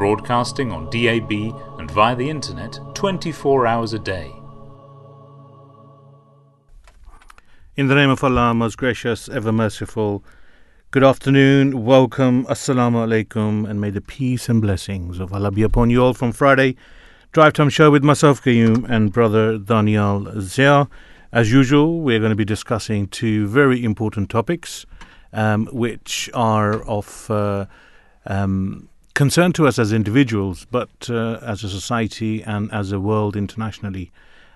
broadcasting on DAB and via the internet 24 hours a day. In the name of Allah, most gracious, ever merciful, good afternoon, welcome, assalamu alaikum, and may the peace and blessings of Allah be upon you all from Friday. Drive Time Show with myself, Qayyum, and brother Daniel Zia. As usual, we're going to be discussing two very important topics, um, which are of uh, um, concern to us as individuals, but uh, as a society and as a world internationally.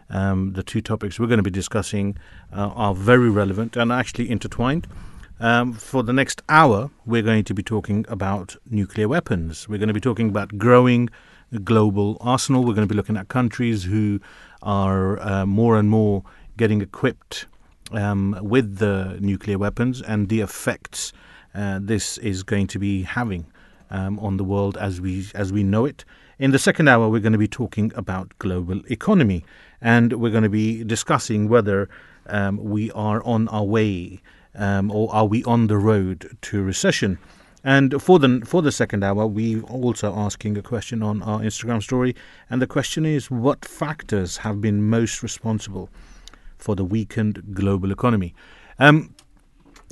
Um, the two topics we're going to be discussing uh, are very relevant and actually intertwined. Um, for the next hour, we're going to be talking about nuclear weapons. We're going to be talking about growing global arsenal. We're going to be looking at countries who are uh, more and more getting equipped um, with the nuclear weapons and the effects uh, this is going to be having um, on the world as we as we know it. In the second hour, we're going to be talking about global economy, and we're going to be discussing whether um, we are on our way um, or are we on the road to recession. And for the for the second hour, we're also asking a question on our Instagram story, and the question is: What factors have been most responsible for the weakened global economy? Um,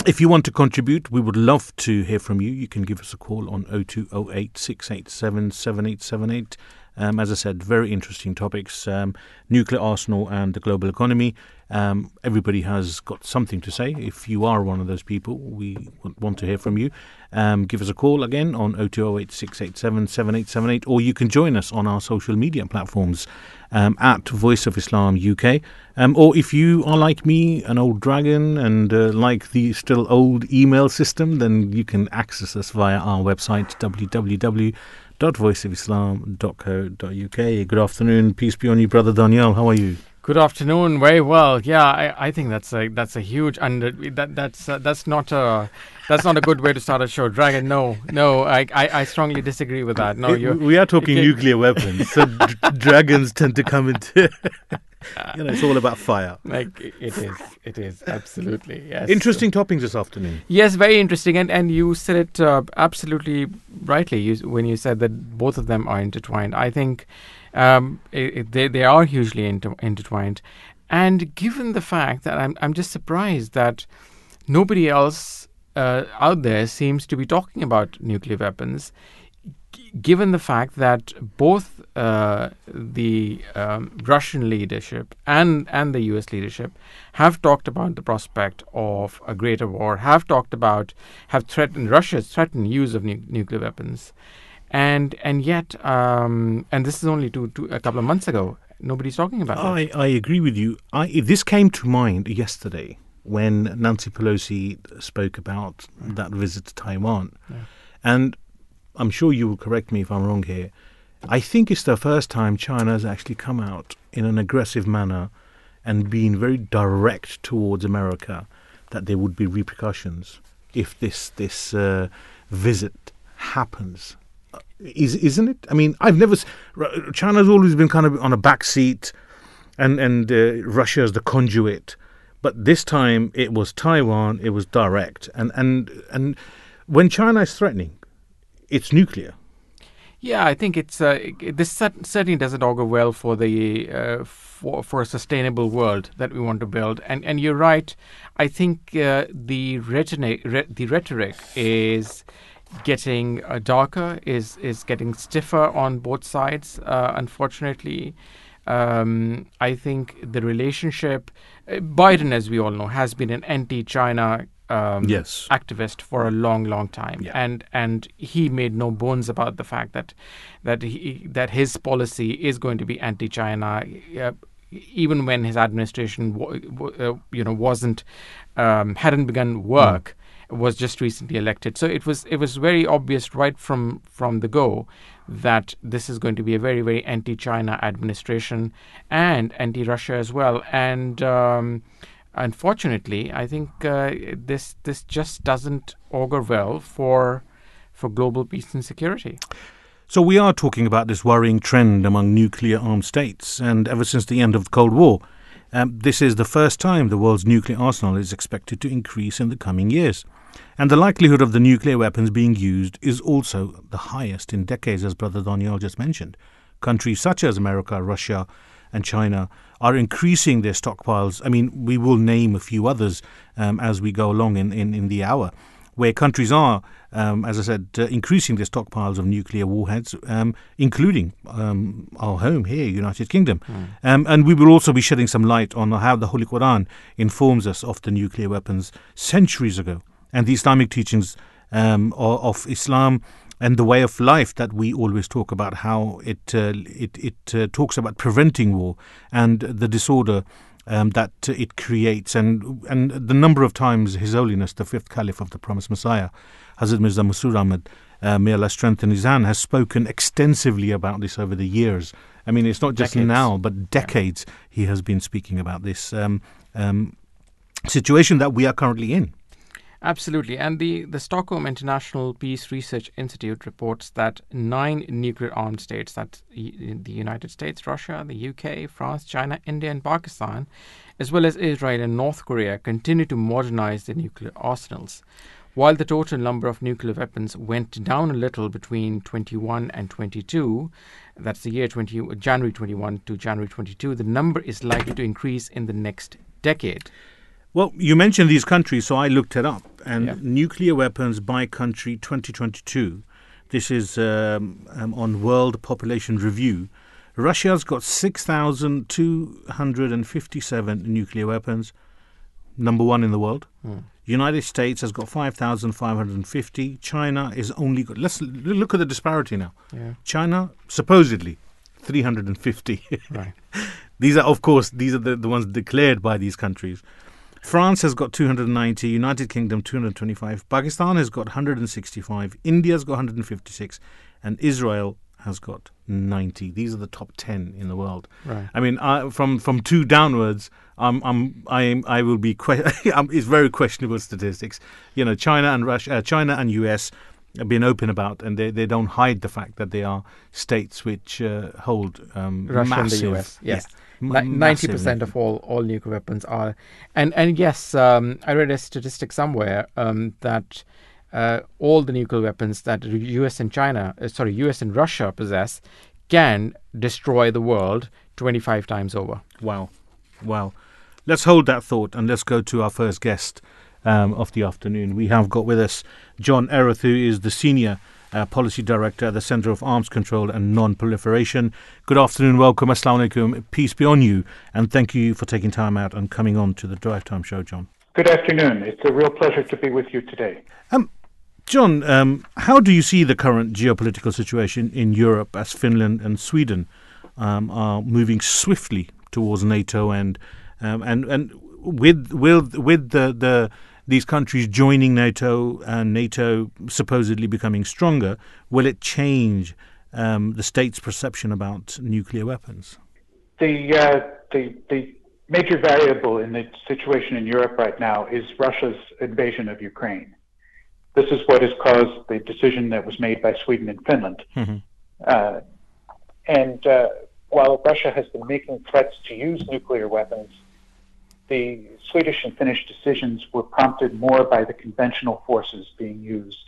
if you want to contribute, we would love to hear from you. You can give us a call on 0208 687 7878. Um, as I said, very interesting topics um, nuclear arsenal and the global economy. Um, everybody has got something to say. If you are one of those people, we want to hear from you. Um, give us a call again on 0208 687 7878, or you can join us on our social media platforms um, at Voice of Islam UK. Um, or if you are like me, an old dragon, and uh, like the still old email system, then you can access us via our website www.voiceofislam.co.uk. Good afternoon, peace be on you, brother Daniel. How are you? Good afternoon. Very well. Yeah, I, I think that's a that's a huge under that that's uh, that's not a that's not a good way to start a show. Dragon, no, no. I I, I strongly disagree with that. No, you. we are talking nuclear weapons, so d- dragons tend to come into. you know, it's all about fire. Like it is, it is absolutely yes. Interesting topics this afternoon. Yes, very interesting, and and you said it uh, absolutely rightly. You when you said that both of them are intertwined. I think um, it, it- they they are hugely inter- intertwined, and given the fact that I'm I'm just surprised that nobody else uh, out there seems to be talking about nuclear weapons, g- given the fact that both uh, the um, Russian leadership and and the U.S. leadership have talked about the prospect of a greater war, have talked about, have threatened Russia's threatened use of nu- nuclear weapons, and and yet, um, and this is only two, two, a couple of months ago. Nobody's talking about it. I, I agree with you. I, this came to mind yesterday when Nancy Pelosi spoke about that visit to Taiwan. And I'm sure you will correct me if I'm wrong here. I think it's the first time China has actually come out in an aggressive manner and been very direct towards America that there would be repercussions if this this uh, visit happens. Is isn't it? I mean, I've never. China's always been kind of on a back seat, and and uh, Russia as the conduit. But this time it was Taiwan. It was direct, and and and when China is threatening, it's nuclear. Yeah, I think it's uh, this certainly doesn't augur well for the uh, for for a sustainable world that we want to build. And and you're right. I think uh, the rhetoric the rhetoric is getting uh, darker, is is getting stiffer on both sides. Uh, unfortunately, um, I think the relationship. Uh, Biden, as we all know, has been an anti-China. Um, Yes. activist for a long, long time, Yeah. and and he made no bones about the fact that that he that his policy is going to be anti-China, uh, even when his administration, uh, you know, wasn't um, hadn't begun work, was just recently elected. So it was it was very obvious right from from the go that this is going to be a very, very anti-China administration and anti-Russia as well. And um, unfortunately, I think uh, this this just doesn't augur well for for global peace and security. So we are talking about this worrying trend among nuclear armed states, and ever since the end of the Cold War, um, this is the first time the world's nuclear arsenal is expected to increase in the coming years. And the likelihood of the nuclear weapons being used is also the highest in decades, as Brother Daniel just mentioned. Countries such as America, Russia, and China are increasing their stockpiles. I mean, we will name a few others um, as we go along in, in, in the hour, where countries are, um, as I said, uh, increasing their stockpiles of nuclear warheads, um, including um, our home here, United Kingdom. Um, and we will also be shedding some light on how the Holy Quran informs us of the nuclear weapons centuries ago and the Islamic teachings um, of, Islam and the way of life that we always talk about, how it uh, it, it uh, talks about preventing war and the disorder um, that it creates, and and the number of times His Holiness, the fifth Caliph of the Promised Messiah, Hazrat Mirza Masroor Ahmad, uh, may Allah strengthen his hand, has spoken extensively about this over the years. I mean, it's not just Decades. now, but decades he has been speaking about this um, um, situation that we are currently in. Absolutely. And the, the Stockholm International Peace Research Institute reports that nine nuclear armed states, that's the United States, Russia, the UK, France, China, India, and Pakistan, as well as Israel and North Korea, continue to modernize their nuclear arsenals. While the total number of nuclear weapons went down a little between 21 and 22, that's the year 20, January 21 to January 22, the number is likely to increase in the next decade. Well, you mentioned these countries, so I looked it up. And Yeah. nuclear weapons by country 2022, this is um, um, on World Population Review. Russia's got 6,257 nuclear weapons, number one in the world. United States has got 5,550. China is only got, let's look at the disparity now. Yeah. China, supposedly, 350. Right. These are, of course, these are the, the ones declared by these countries. France has got 290, United Kingdom 225, Pakistan has got 165, India's got 156, and Israel has got 90. These are the top 10 in the world. Right. I mean, uh, from from two downwards, I'm I'm I am I will be que- it's very questionable statistics. You know, China and Russia, uh, China and US have been open about, and they, they don't hide the fact that they are states which uh, hold um, Russia massive, and the US. Yes, yeah, ninety percent of all all nuclear weapons are, and and yes, um, I read a statistic somewhere um, that uh, all the nuclear weapons that the U.S. and China, uh, sorry, U.S. and Russia possess, can destroy the world twenty five times over. Wow. Wow. Let's hold that thought and let's go to our first guest um, of the afternoon. We have got with us John Erath, who is the Senior uh, Policy Director at the Centre of Arms Control and Non Proliferation. Good afternoon, welcome, Assalamu alaikum, peace be on you, and thank you for taking time out and coming on to the Drive Time Show, John. Good afternoon. It's a real pleasure to be with you today. John, um, how do you see the current geopolitical situation in Europe as Finland and Sweden um, are moving swiftly towards NATO and um, and and with with with the, the these countries joining NATO and NATO supposedly becoming stronger, will it change um, the state's perception about nuclear weapons? The, uh, the, the major variable in the situation in Europe right now is Russia's invasion of Ukraine. This is what has caused the decision that was made by Sweden and Finland. Uh, and uh, while Russia has been making threats to use nuclear weapons, the Swedish and Finnish decisions were prompted more by the conventional forces being used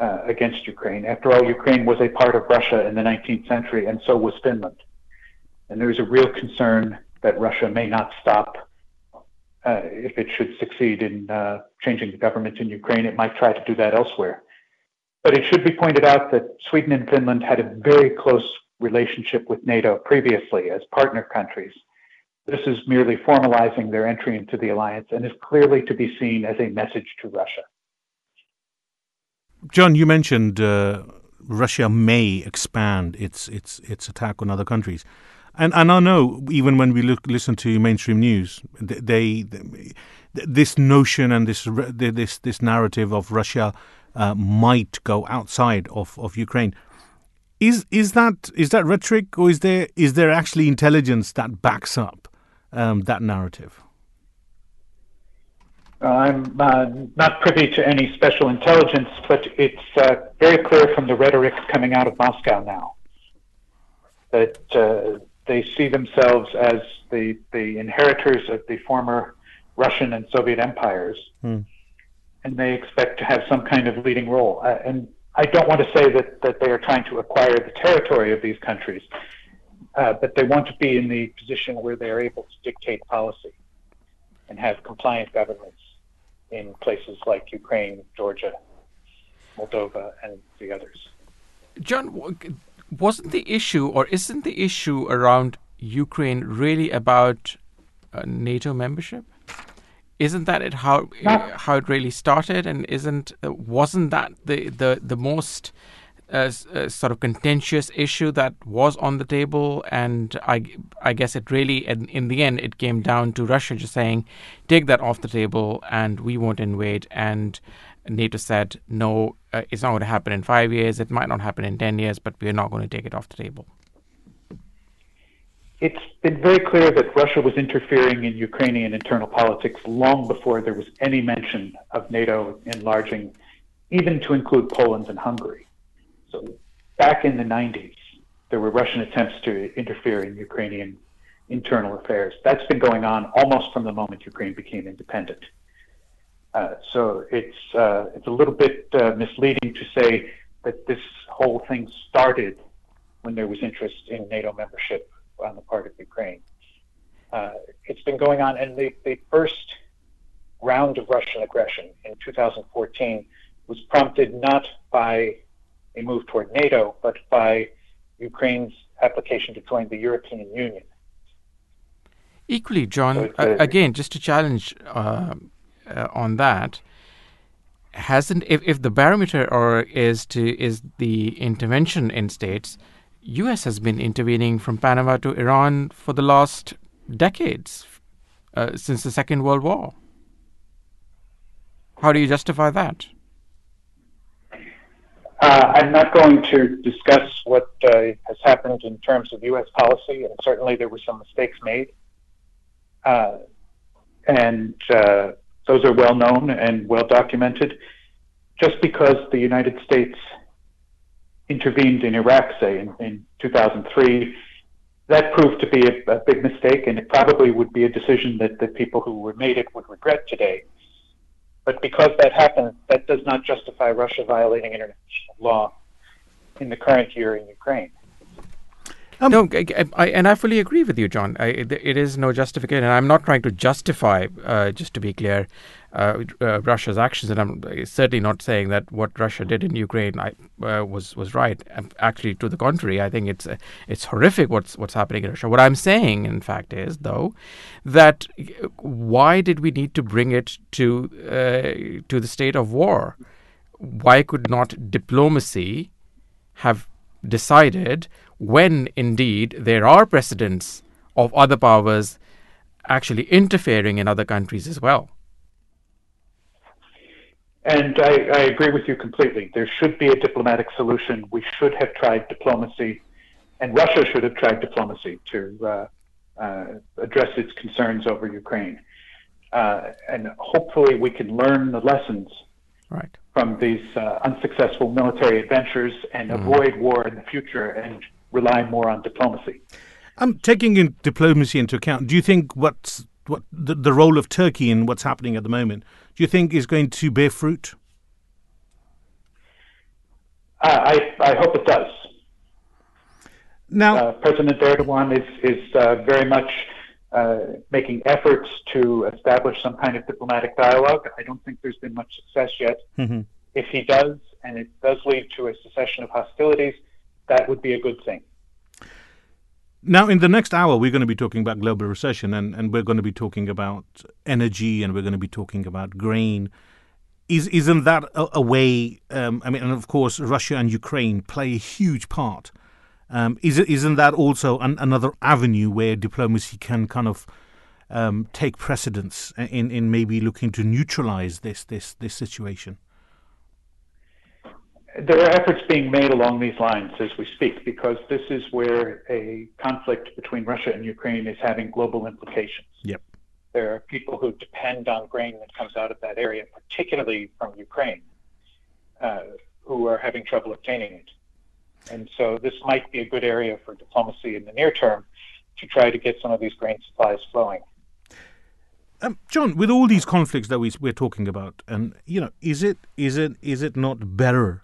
uh, against Ukraine. After all, Ukraine was a part of Russia in the 19th century, and so was Finland. And there is a real concern that Russia may not stop uh, if it should succeed in uh, changing the government in Ukraine. It might try to do that elsewhere. But it should be pointed out that Sweden and Finland had a very close relationship with NATO previously as partner countries. This is merely formalizing their entry into the alliance and is clearly to be seen as a message to Russia. John, you mentioned uh, Russia may expand its its its attack on other countries, and and I know even when we look listen to mainstream news, they, they this notion and this this this narrative of Russia uh, might go outside of of Ukraine. Is is that is that rhetoric, or is there is there actually intelligence that backs up um, that narrative? I'm uh, not privy to any special intelligence, but it's uh, very clear from the rhetoric coming out of Moscow now that uh, they see themselves as the, the inheritors of the former Russian and Soviet empires, Hmm. and they expect to have some kind of leading role. Uh, and I don't want to say that, that they are trying to acquire the territory of these countries, uh, but they want to be in the position where they are able to dictate policy and have compliant governments in places like Ukraine, Georgia, Moldova, and the others. John, wasn't the issue, or isn't the issue around Ukraine really about uh, NATO membership? Isn't that it how No. how it really started, and isn't uh, wasn't that the the the most s- uh, sort of contentious issue that was on the table? And I I guess it really in, in the end it came down to Russia just saying, take that off the table, and we won't invade. And NATO said, no, uh, it's not going to happen in five years. It might not happen in 10 years, but we're not going to take it off the table. It's been very clear that Russia was interfering in Ukrainian internal politics long before there was any mention of NATO enlarging, even to include Poland and Hungary. So back in the 90s, there were Russian attempts to interfere in Ukrainian internal affairs. That's been going on almost from the moment Ukraine became independent. Uh, so it's uh, it's a little bit uh, misleading to say that this whole thing started when there was interest in NATO membership on the part of Ukraine. Uh, it's been going on, and the, the first round of Russian aggression in 2014 was prompted not by a move toward NATO, but by Ukraine's application to join the European Union. Equally, John, So uh, a- again, just to challenge uh, uh, on that, hasn't if, if the barometer or is to is the intervention in states, U.S. has been intervening from Panama to Iran for the last decades, uh, since the Second World War. How do you justify that? Uh, I'm not going to discuss what uh, has happened in terms of U.S. policy, and certainly there were some mistakes made. Uh, and those are well known and well documented. Just because the United States intervened in Iraq, say, in, in 2003, that proved to be a, a big mistake, and it probably would be a decision that the people who were made it would regret today. But because that happened, that does not justify Russia violating international law in the current year in Ukraine. No, I, I, and I fully agree with you, John. I, it, it is no justification. I'm not trying to justify, uh, just to be clear, uh, uh, Russia's actions, and I'm certainly not saying that what Russia did in Ukraine uh, was was right. Um, Actually, to the contrary, I think it's it's horrific what's what's happening in Russia. What I'm saying, in fact, is though that why did we need to bring it to uh, to the state of war? Why could not diplomacy have decided when indeed there are precedents of other powers actually interfering in other countries as well. And I, I agree with you completely. There should be a diplomatic solution. We should have tried diplomacy, and Russia should have tried diplomacy to uh, uh, address its concerns over Ukraine. Uh, and hopefully, we can learn the lessons Right. from these uh, unsuccessful military adventures and avoid war in the future and rely more on diplomacy. Um, taking in diplomacy into account, do you think what's what the, the role of Turkey in what's happening at the moment? Do you think is going to bear fruit? Uh, I, I hope it does. Now, Uh, President Erdogan is, is uh, very much uh, making efforts to establish some kind of diplomatic dialogue. I don't think there's been much success yet. Mhm. If he does, and it does lead to a cessation of hostilities, that would be a good thing. Now, in the next hour, we're going to be talking about global recession and, and we're going to be talking about energy and we're going to be talking about grain. Is, isn't that a, a way? Um, I mean, and of course, Russia and Ukraine play a huge part. Um, is, isn't that also an, another avenue where diplomacy can kind of um, take precedence in, in maybe looking to neutralize this, this, this situation? There are efforts being made along these lines as we speak because this is where a conflict between Russia and Ukraine is having global implications. Yep. There are people who depend on grain that comes out of that area, particularly from Ukraine, uh, who are having trouble obtaining it. And so this might be a good area for diplomacy in the near term to try to get some of these grain supplies flowing. Um, John, with all these conflicts that we, we're talking about, and you know, is it is it is it not better,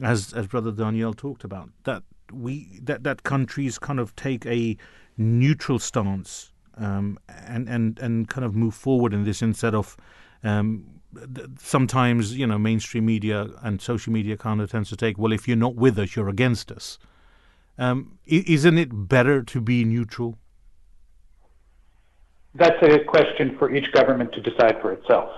as as Brother Daniel talked about, that we that that countries kind of take a neutral stance um, and and and kind of move forward in this instead of um, sometimes you know mainstream media and social media kind of tends to take well if you're not with us you're against us. Um, isn't it better to be neutral? That's a question for each government to decide for itself.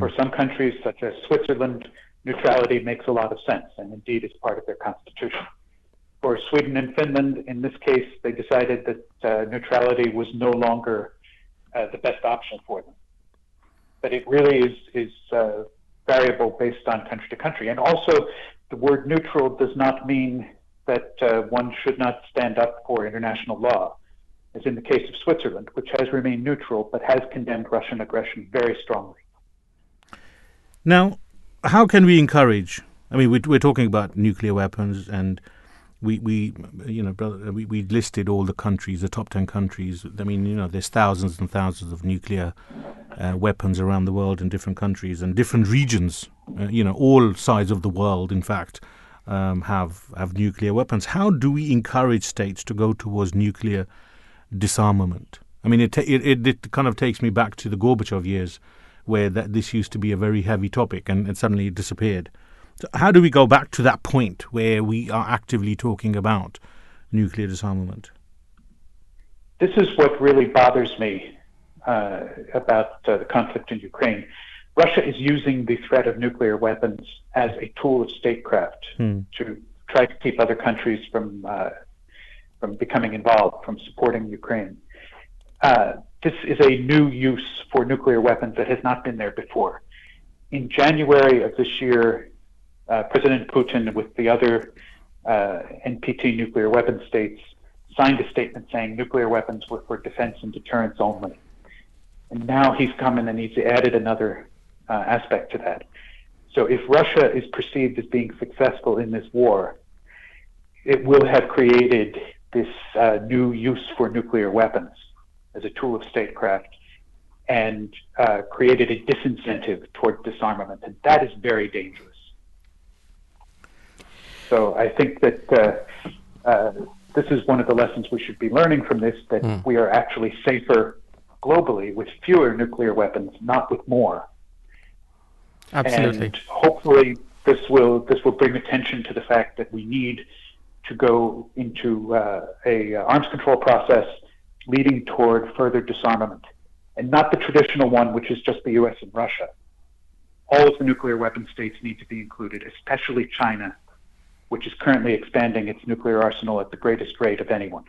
For some countries, such as Switzerland, neutrality makes a lot of sense and indeed is part of their constitution. For Sweden and Finland, in this case, they decided that uh, neutrality was no longer uh, the best option for them. But it really is, is uh, variable based on country to country. And also, the word neutral does not mean that uh, one should not stand up for international law as in the case of Switzerland, which has remained neutral but has condemned Russian aggression very strongly. Now, how can we encourage? I mean, we're, we're talking about nuclear weapons, and we, we you know, brother, we, we listed all the countries, the top ten countries. I mean, you know, there's thousands and thousands of nuclear uh, weapons around the world in different countries and different regions. Uh, you know, all sides of the world, in fact, um, have have nuclear weapons. How do we encourage states to go towards nuclear disarmament? I mean, it, it it kind of takes me back to the Gorbachev years, where that this used to be a very heavy topic, and, and suddenly it disappeared. So how do we go back to that point where we are actively talking about nuclear disarmament? This is what really bothers me uh, about uh, the conflict in Ukraine. Russia is using the threat of nuclear weapons as a tool of statecraft to try to keep other countries from uh, from becoming involved, from supporting Ukraine. Uh, this is a new use for nuclear weapons that has not been there before. In January of this year, uh, President Putin, with the other uh, NPT nuclear weapon states, signed a statement saying nuclear weapons were for defense and deterrence only. And now he's come in and he's added another uh, aspect to that. So if Russia is perceived as being successful in this war, it will have created this uh, new use for nuclear weapons as a tool of statecraft and uh, created a disincentive toward disarmament. And that is very dangerous. So I think that uh, uh, this is one of the lessons we should be learning from this that we are actually safer globally with fewer nuclear weapons, not with more. Absolutely. And hopefully, this will this will bring attention to the fact that we need to go into uh, a arms control process leading toward further disarmament, and not the traditional one, which is just the U.S. and Russia. All of the nuclear weapon states need to be included, especially China, which is currently expanding its nuclear arsenal at the greatest rate of anyone.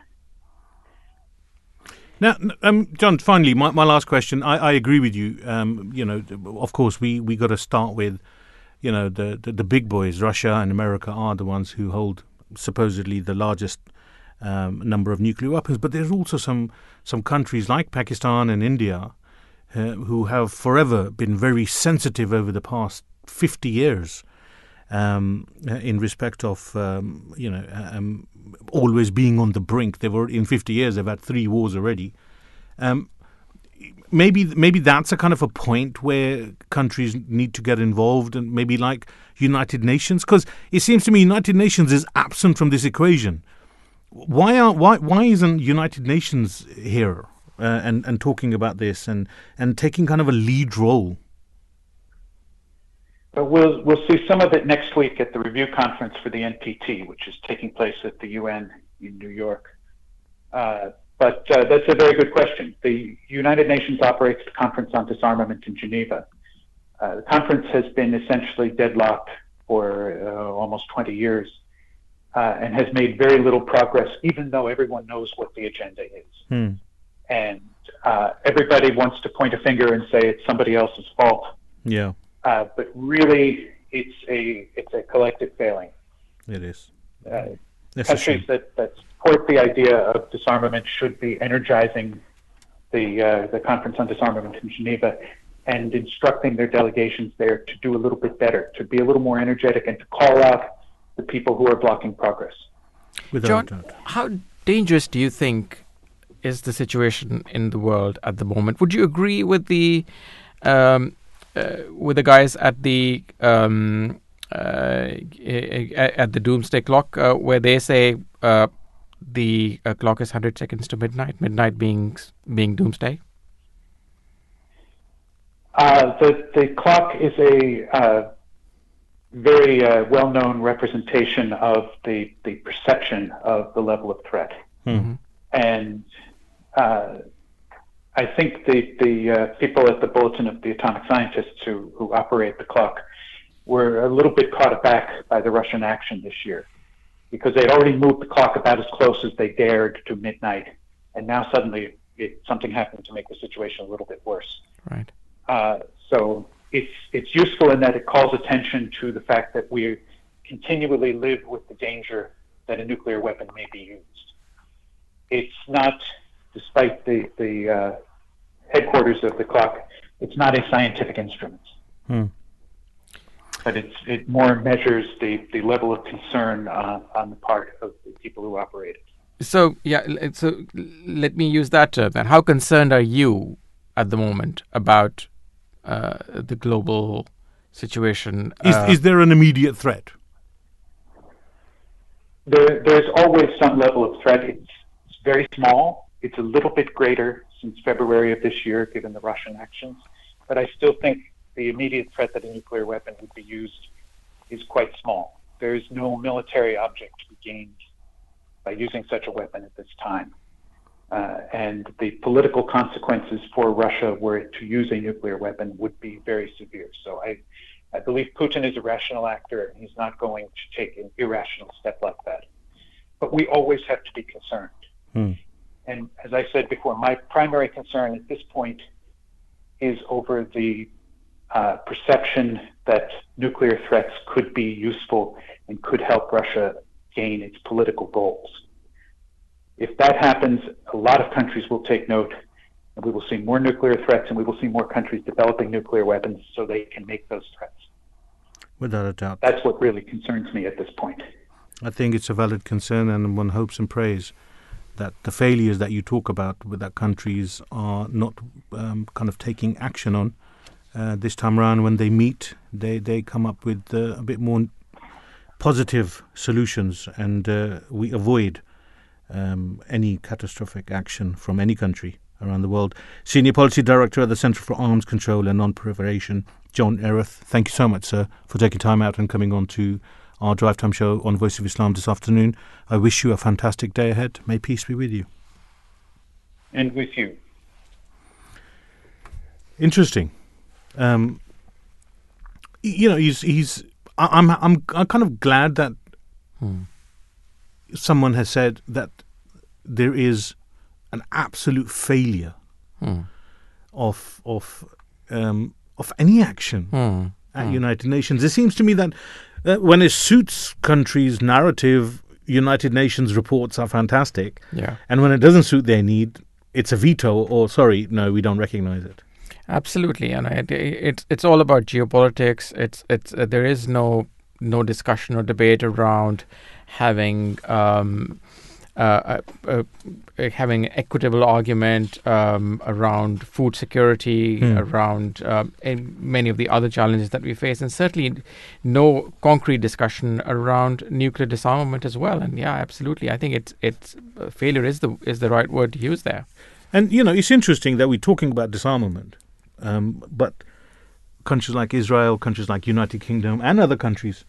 Now, um, John, finally, my, my last question. I, I agree with you. Um, you know, of course, we, we got to start with, you know, the, the, the big boys. Russia and America are the ones who hold supposedly the largest um, number of nuclear weapons. But there's also some, some countries like Pakistan and India uh, who have forever been very sensitive over the past 50 years um, uh, in respect of um, you know um, always being on the brink. They've already, in 50 years they've had three wars already. Um, maybe maybe that's a kind of a point where countries need to get involved and maybe like United Nations because it seems to me United Nations is absent from this equation. Why aren't why why isn't United Nations here uh, and and talking about this and and taking kind of a lead role? But we'll we'll see some of it next week at the review conference for the NPT, which is taking place at the UN in New York. Uh, but uh, that's a very good question. The United Nations operates the Conference on Disarmament in Geneva. Uh, the conference has been essentially deadlocked for uh, almost 20 years uh, and has made very little progress, even though everyone knows what the agenda is. And uh, everybody wants to point a finger and say it's somebody else's fault. Yeah. Uh, but really, it's a it's a collective failing. It is. Uh, countries that, that support the idea of disarmament should be energizing the uh, the conference on disarmament in Geneva and instructing their delegations there to do a little bit better, to be a little more energetic, and to call out the people who are blocking progress. Without John, doubt. how dangerous do you think is the situation in the world at the moment? Would you agree with the um, uh, with the guys at the um, uh, at the doomsday clock, uh, where they say uh, the uh, clock is hundred seconds to midnight, midnight being being doomsday? Uh, the the clock is a uh, very uh, well known representation of the the perception of the level of threat, and uh, I think the the uh, people at the Bulletin of the Atomic Scientists who who operate the clock were a little bit caught aback by the Russian action this year because they'd already moved the clock about as close as they dared to midnight, and now suddenly it, something happened to make the situation a little bit worse. Right. Uh, so it's it's useful in that it calls attention to the fact that we continually live with the danger that a nuclear weapon may be used. It's not, despite the the uh, headquarters of the clock, it's not a scientific instrument. Hmm. But it's, it more measures the, the level of concern uh, on the part of the people who operate it. So yeah, so let me use that term then. How concerned are you at the moment about uh, the global situation? Is, uh, is there an immediate threat? There, there's always some level of threat. It's, it's very small. It's a little bit greater since February of this year, given the Russian actions. But I still think the immediate threat that a nuclear weapon would be used is quite small. There is no military object to be gained by using such a weapon at this time. Uh, and the political consequences for Russia, were it to use a nuclear weapon, would be very severe. So I, I believe Putin is a rational actor, and he's not going to take an irrational step like that. But we always have to be concerned. Hmm. And as I said before, my primary concern at this point is over the uh, perception that nuclear threats could be useful and could help Russia gain its political goals. If that happens, a lot of countries will take note, and we will see more nuclear threats, and we will see more countries developing nuclear weapons so they can make those threats. Without a doubt. That's what really concerns me at this point. I think it's a valid concern, and one hopes and prays that the failures that you talk about with that countries are not um, kind of taking action on. Uh, this time around, when they meet, they, they come up with uh, a bit more positive solutions, and uh, we avoid um, any catastrophic action from any country around the world. Senior Policy Director at the Centre for Arms Control and Non-Proliferation, John Erath. Thank you so much, sir, for taking time out and coming on to our Drive Time show on Voice of Islam this afternoon. I wish you a fantastic day ahead. May peace be with you. And with you. Interesting. Um, you know, he's he's. I- I'm I'm I'm kind of glad that someone has said that there is an absolute failure of of um, of any action at United Nations. It seems to me that uh, when it suits countries' narrative, United Nations reports are fantastic. Yeah. And when it doesn't suit their need, it's a veto or sorry, no, we don't recognize it. Absolutely, and it, it's it's all about geopolitics. It's it's uh, there is no no discussion or debate around having um, uh, uh, uh, having equitable argument um, around food security, around um, many of the other challenges that we face, and certainly no concrete discussion around nuclear disarmament as well. And yeah, absolutely, I think it's it's uh, failure is the is the right word to use there. And you know, it's interesting that we're talking about disarmament, um, but countries like Israel, countries like United Kingdom, and other countries,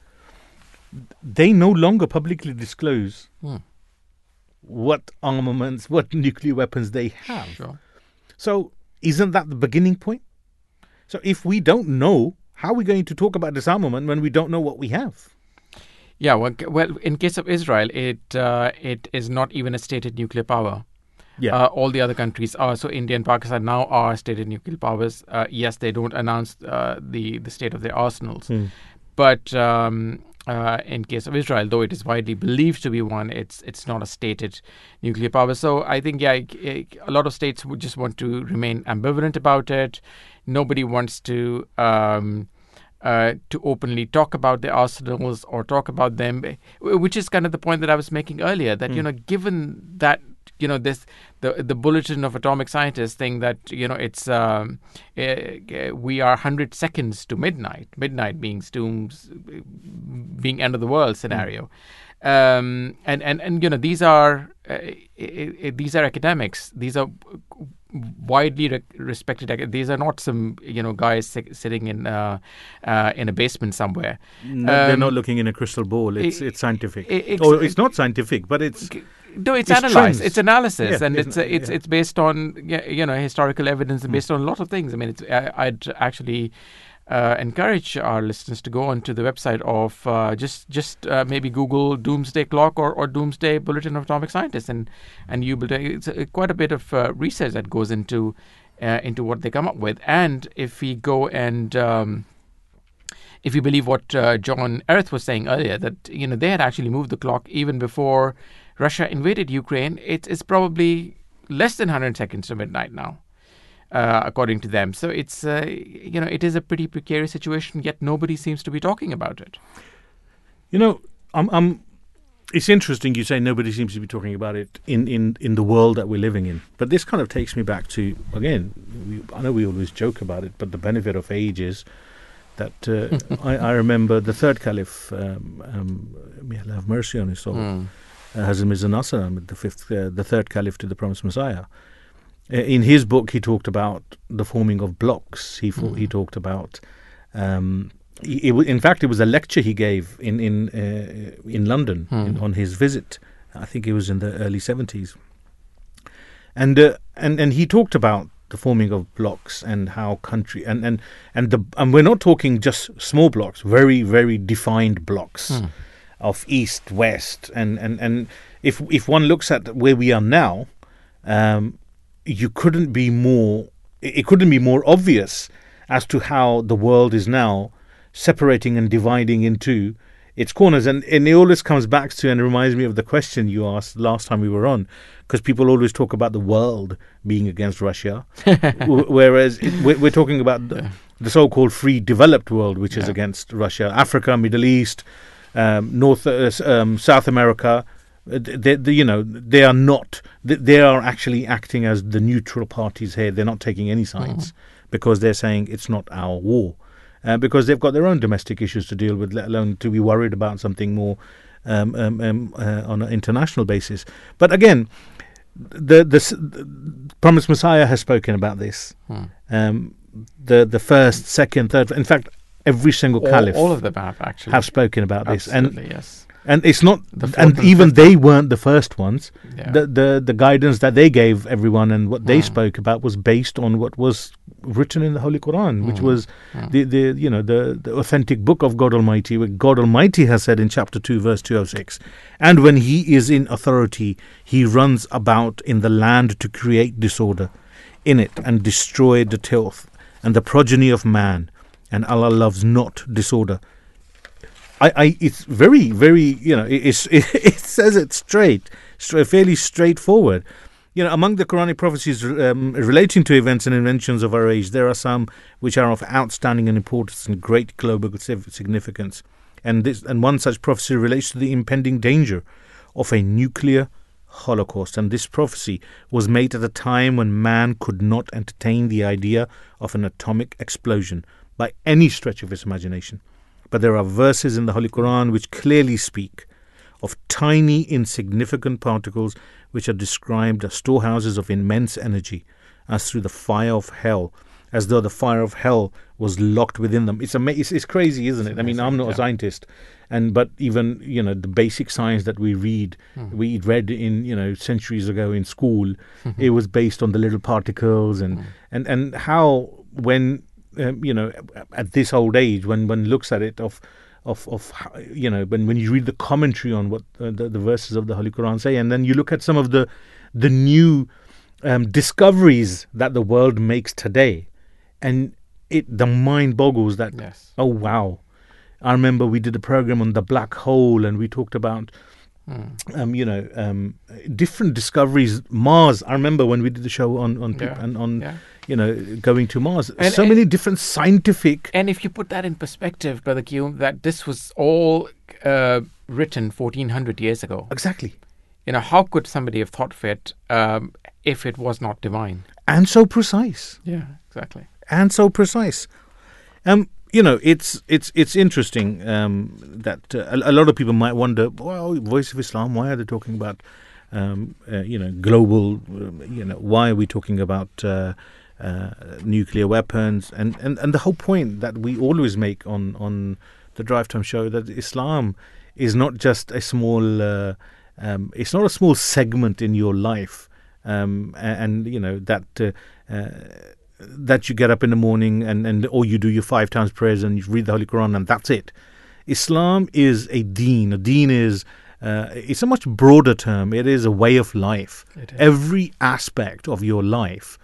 they no longer publicly disclose Hmm. what armaments, what nuclear weapons they have. Sure. So, isn't that the beginning point? So, if we don't know, how are we going to talk about disarmament when we don't know what we have? Yeah, well, well, in case of Israel, it uh, it is not even a stated nuclear power. Yeah. Uh, all the other countries are so India and Pakistan now are stated nuclear powers. Uh, yes, they don't announce uh, the the state of their arsenals, but um, uh, in case of Israel, though it is widely believed to be one, it's it's not a stated nuclear power. So I think yeah, a lot of states would just want to remain ambivalent about it. Nobody wants to. Um, uh, to openly talk about their arsenals or talk about them, which is kind of the point that I was making earlier. That you know, given that you know this the the bulletin of atomic scientists think that you know it's um, uh, we are 100 seconds to midnight midnight being stooms being end of the world scenario. Um, and and and you know these are uh, these are academics. These are widely re- respected these are not some you know guys si- sitting in uh, uh, in a basement somewhere. No, um, they're not looking in a crystal ball. It's it, it's scientific. it, it's, or it's not scientific but it's no, it's, it's analyzed. It's analysis, yeah, and it's it's yeah. it's based on you know historical evidence and hmm. based on a lot of things. I mean, it's I, would actually. Uh, encourage our listeners to go onto the website of uh, just just uh, maybe Google Doomsday Clock or, or Doomsday Bulletin of Atomic Scientists, and and you will it's quite a bit of uh, research that goes into uh, into what they come up with. And if we go and um, if you believe what uh, John Erath was saying earlier, that you know they had actually moved the clock even before Russia invaded Ukraine, it is probably less than 100 seconds to midnight now. Uh, according to them. So it's uh, you know it is a pretty precarious situation. Yet nobody seems to be talking about it. You know, I'm, I'm, It's interesting you say nobody seems to be talking about it in, in, in the world that we're living in. But this kind of takes me back to again. We, I know we always joke about it, but the benefit of age is that uh, I, I, remember the third caliph. Um, um, may Allah have mercy on his soul. Mm Hazrat Mirza Nasir the fifth, uh, the third caliph to the promised Messiah. Uh, in his book, he talked about the forming of blocks. He mm. he talked about. Um, he, in fact, it was a lecture he gave in in uh, in London mm. in, on his visit. I think it was in the early seventies, and uh, and and he talked about the forming of blocks and how country and and and the and we're not talking just small blocks, very very defined blocks. Mm of east west and and and if if one looks at where we are now um, you couldn't be more it couldn't be more obvious as to how the world is now separating and dividing into its corners. And, and it always comes back to and reminds me of the question you asked last time we were on because people always talk about the world being against Russia. Whereas it, we're, we're, talking about the, the, so-called free developed world which yeah. is against Russia. Africa Middle East um, North, uh, um, South America, uh, they, they, you know, they are not. They are actually acting as the neutral parties here. They're not taking any sides mm. because they're saying it's not our war, uh, because they've got their own domestic issues to deal with. Let alone to be worried about something more um, um, um, uh, on an international basis. But again, the, the, the promised Messiah has spoken about this. Mm. the the first, second, third. In fact, every single all, caliph, all of them have actually have spoken about this, and yes. and it's not, and, and even they weren't the first ones. Yeah. The the the guidance that they gave everyone and what they mm. spoke about was based on what was written in the Holy Quran, mm. which was mm. the the you know the the authentic book of God Almighty, where God Almighty has said in chapter two, verse two hundred oh six, and when He is in authority, He runs about in the land to create disorder in it and destroy the tilth and the progeny of man and Allah loves not disorder. I, I it's very, very, you know, it, it, it says it straight, straight, fairly straightforward. You know, among the Quranic prophecies um, relating to events and inventions of our age, there are some which are of outstanding and importance and great global significance. And this, and one such prophecy relates to the impending danger of a nuclear holocaust. And this prophecy was made at a time when man could not entertain the idea of an atomic explosion by any stretch of his imagination. But there are verses in the Holy Quran which clearly speak of tiny, insignificant particles which are described as storehouses of immense energy, as through the fire of hell, as though the fire of hell was locked within them. It's ama- it's, it's crazy, isn't it? I mean, I'm not yeah. a scientist, and but even you know the basic science that we read, mm. we read in you know centuries ago in school, it was based on the little particles and mm. and and how when um, you know, at this old age, when one looks at it, of of of you know, when when you read the commentary on what uh, the, the verses of the Holy Quran say, and then you look at some of the the new um, discoveries that the world makes today, and it the mind boggles that yes. oh wow, I remember we did a program on the black hole, and we talked about Hmm. um, you know, um, different discoveries. Mars. I remember when we did the show on on Yeah, and on yeah. You know going to Mars. And- so and- many different scientific. And if you put that in perspective, Brother Q, that this was all uh, written 1400 years ago. Exactly. You know, how could somebody have thought of it um, if it was not divine? And so precise. Yeah, exactly. and so precise. Um, you know, it's it's it's interesting um, that uh, a, a lot of people might wonder, well, Voice of Islam, why are they talking about, um, uh, you know, global, um, you know, why are we talking about uh, nuclear weapons? And, and and the whole point that we always make on on the Drive Time show that Islam is not just a small, uh, um, it's not a small segment in your life, um, a- and, you know that. Uh, uh, that you get up in the morning and, and or you do your five times prayers and you read the Holy Quran and that's it. Islam is a deen. A deen is uh, it's a much broader term. It is a way of life. Every aspect of your life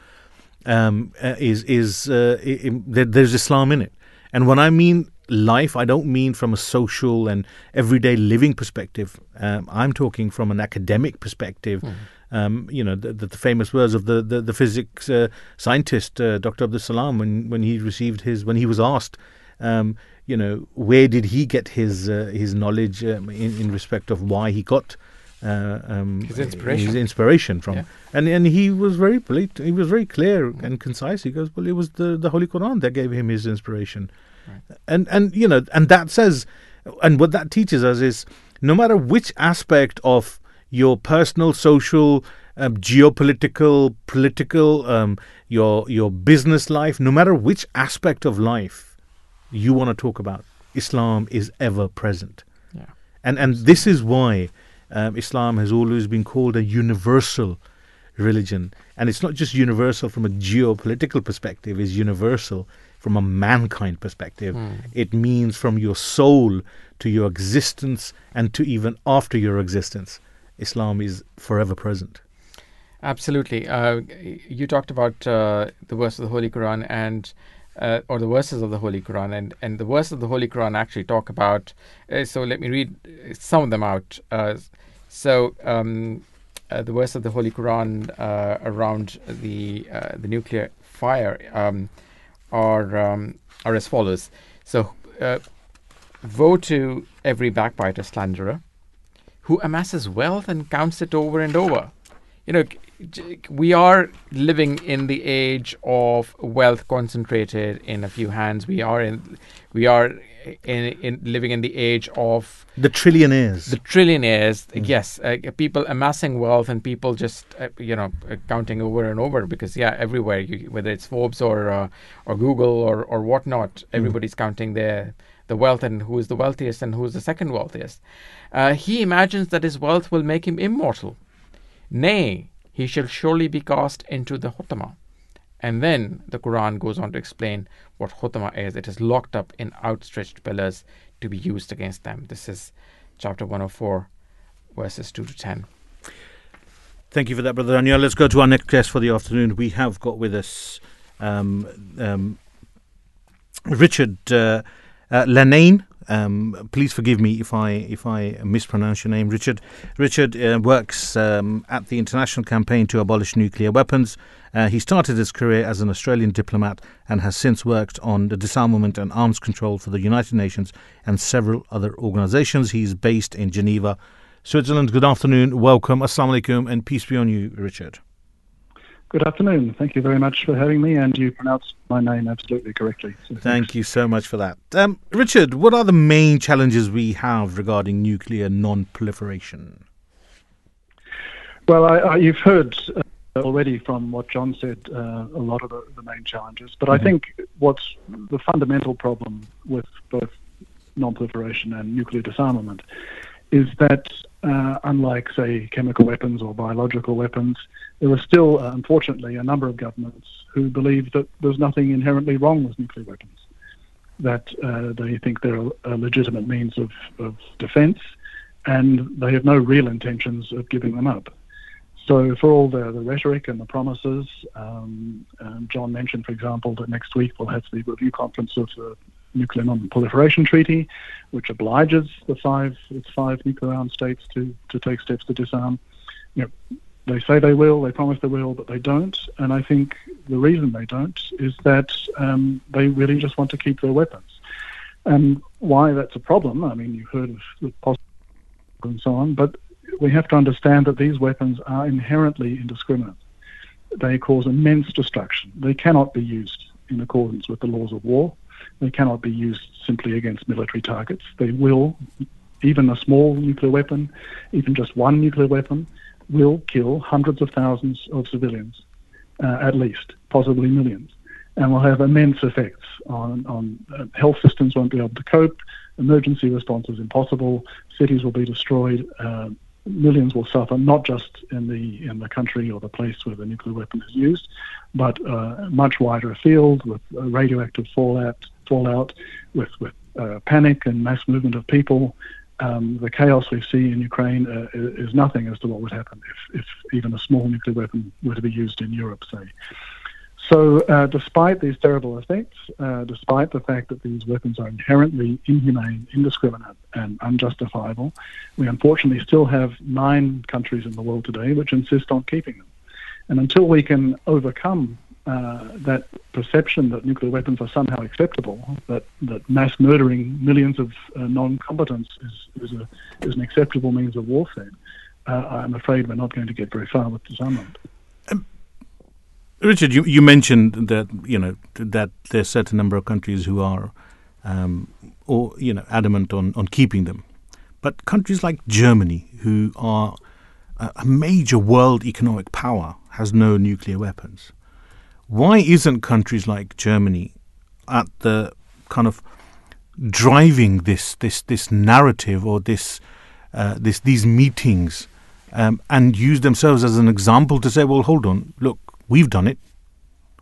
um, uh, is is uh, there's Islam in it. And when I mean life, I don't mean from a social and everyday living perspective. Um, I'm talking from an academic perspective. Um, you know, the, the, the famous words of the the, the physics uh, scientist uh, Dr. Abdul Salam when when he received his when he was asked. Um, you know, where did he get his uh, his knowledge um, in, in respect of why he got um, His inspiration. his inspiration from? Yeah. And and he was very polite. he was very clear and concise. He goes, well, it was the the Holy Quran that gave him his inspiration, and and you know, and that says, and what that teaches us is, no matter which aspect of your personal, social, um, geopolitical, political, um, your your business life, no matter which aspect of life you want to talk about, Islam is ever present. Yeah. And and this is why um, Islam has always been called a universal religion, and it's not just universal from a geopolitical perspective; it's universal from a mankind perspective. It means from your soul to your existence, and to even after your existence, Islam is forever present. Absolutely. Uh, you talked about uh, the verse of the Holy Quran and uh, or the verses of the Holy Quran, and, and the verses of the Holy Quran actually talk about. Uh, so let me read some of them out. Uh, so um, uh, the verse of the Holy Quran uh, around the uh, the nuclear fire um, are um, are as follows. So, uh, woe to every backbiter, slanderer, who amasses wealth and counts it over and over. You know, we are living in the age of wealth concentrated in a few hands. We are in, we are in, in living in the age of The trillionaires. the trillionaires. Yes, uh, people amassing wealth and people just uh, you know uh, counting over and over because yeah, everywhere you, whether it's Forbes or uh, or Google or or whatnot, everybody's counting their the wealth and who is the wealthiest and who is the second wealthiest. Uh, he imagines that his wealth will make him immortal. Nay, he shall surely be cast into the Hutama. And then the Quran goes on to explain what Hutama is. It is locked up in outstretched pillars to be used against them. This is chapter 104, verses 2 to 10. Thank you for that, Brother Daniel. Let's go to our next guest for the afternoon. We have got with us um, um, Richard uh, uh, Lennane. Um, please forgive me if I if I mispronounce your name, Richard. Richard uh, works um, at the International Campaign to Abolish Nuclear Weapons. Uh, he started his career as an Australian diplomat and has since worked on the disarmament and arms control for the United Nations and several other organizations. He's based in Geneva, Switzerland. Good afternoon, welcome, assalamu alaikum, and peace be on you, Richard. Good afternoon. Thank you very much for having me, and you pronounced my name absolutely correctly. So Thank you so much for that. Um, Richard, what are the main challenges we have regarding nuclear non proliferation? Well, I, I, you've heard uh, already from what John said uh, a lot of the, the main challenges, but I think what's the fundamental problem with both non-proliferation and nuclear disarmament is that, uh, unlike, say, chemical weapons or biological weapons, there are still, uh, unfortunately, a number of governments who believe that there's nothing inherently wrong with nuclear weapons, that uh, they think they're a, legitimate means of, of defense, and they have no real intentions of giving them up. So, for all the, the rhetoric and the promises, um, um, John mentioned, for example, that next week we'll have the review conference of the nuclear non-proliferation treaty, which obliges the five its five nuclear-armed states to to take steps to disarm. You know, they say they will, they promise they will, but they don't. And I think the reason they don't is that um, they really just want to keep their weapons. And why that's a problem, I mean, you've heard of the possible and so on, but we have to understand that these weapons are inherently indiscriminate. They cause immense destruction. They cannot be used in accordance with the laws of war. They cannot be used simply against military targets. They will, even a small nuclear weapon, even just one nuclear weapon, will kill hundreds of thousands of civilians, uh, at least, possibly millions, and will have immense effects on, on uh, health systems won't be able to cope, emergency response is impossible, cities will be destroyed, uh, millions will suffer, not just in the in the country or the place where the nuclear weapon is used, but uh, much wider afield with radioactive fallout, fallout with with uh, panic and mass movement of people, um, the chaos we see in Ukraine uh, is nothing as to what would happen if, if even a small nuclear weapon were to be used in Europe, say. So, uh, despite these terrible effects, uh, despite the fact that these weapons are inherently inhumane, indiscriminate, and unjustifiable, we unfortunately still have nine countries in the world today which insist on keeping them. And until we can overcome uh, that perception that nuclear weapons are somehow acceptable, that, that mass murdering millions of uh, non-combatants is, is, a, is an acceptable means of warfare, uh, I'm afraid we're not going to get very far with disarmament. Richard, you, you mentioned that you know that there's a certain number of countries who are, um, or you know, adamant on, on keeping them, but countries like Germany, who are a, a major world economic power, has no nuclear weapons. Why isn't countries like Germany at the kind of driving this this this narrative or this uh, this these meetings um, and use themselves as an example to say, well, hold on, look, we've done it.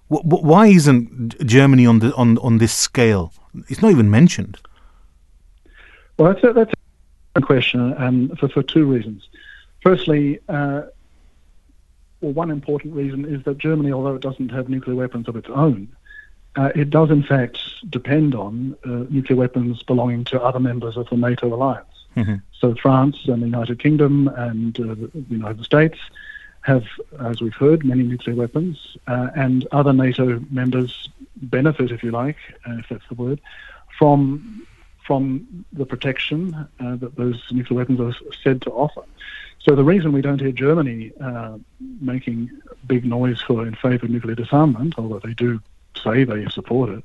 Why isn't Germany on the on on this scale? It's not even mentioned. Well, that's a, that's a question, and for for two reasons. Firstly, uh, well, one important reason is that Germany, although it doesn't have nuclear weapons of its own, uh, it does in fact depend on uh, nuclear weapons belonging to other members of the NATO alliance. Mm-hmm. So France and the United Kingdom and uh, the United States have, as we've heard, many nuclear weapons, uh, and other NATO members benefit, if you like, uh, if that's the word, from from the protection uh, that those nuclear weapons are said to offer. So the reason we don't hear Germany uh, making big noise for in favour of nuclear disarmament, although they do say they support it,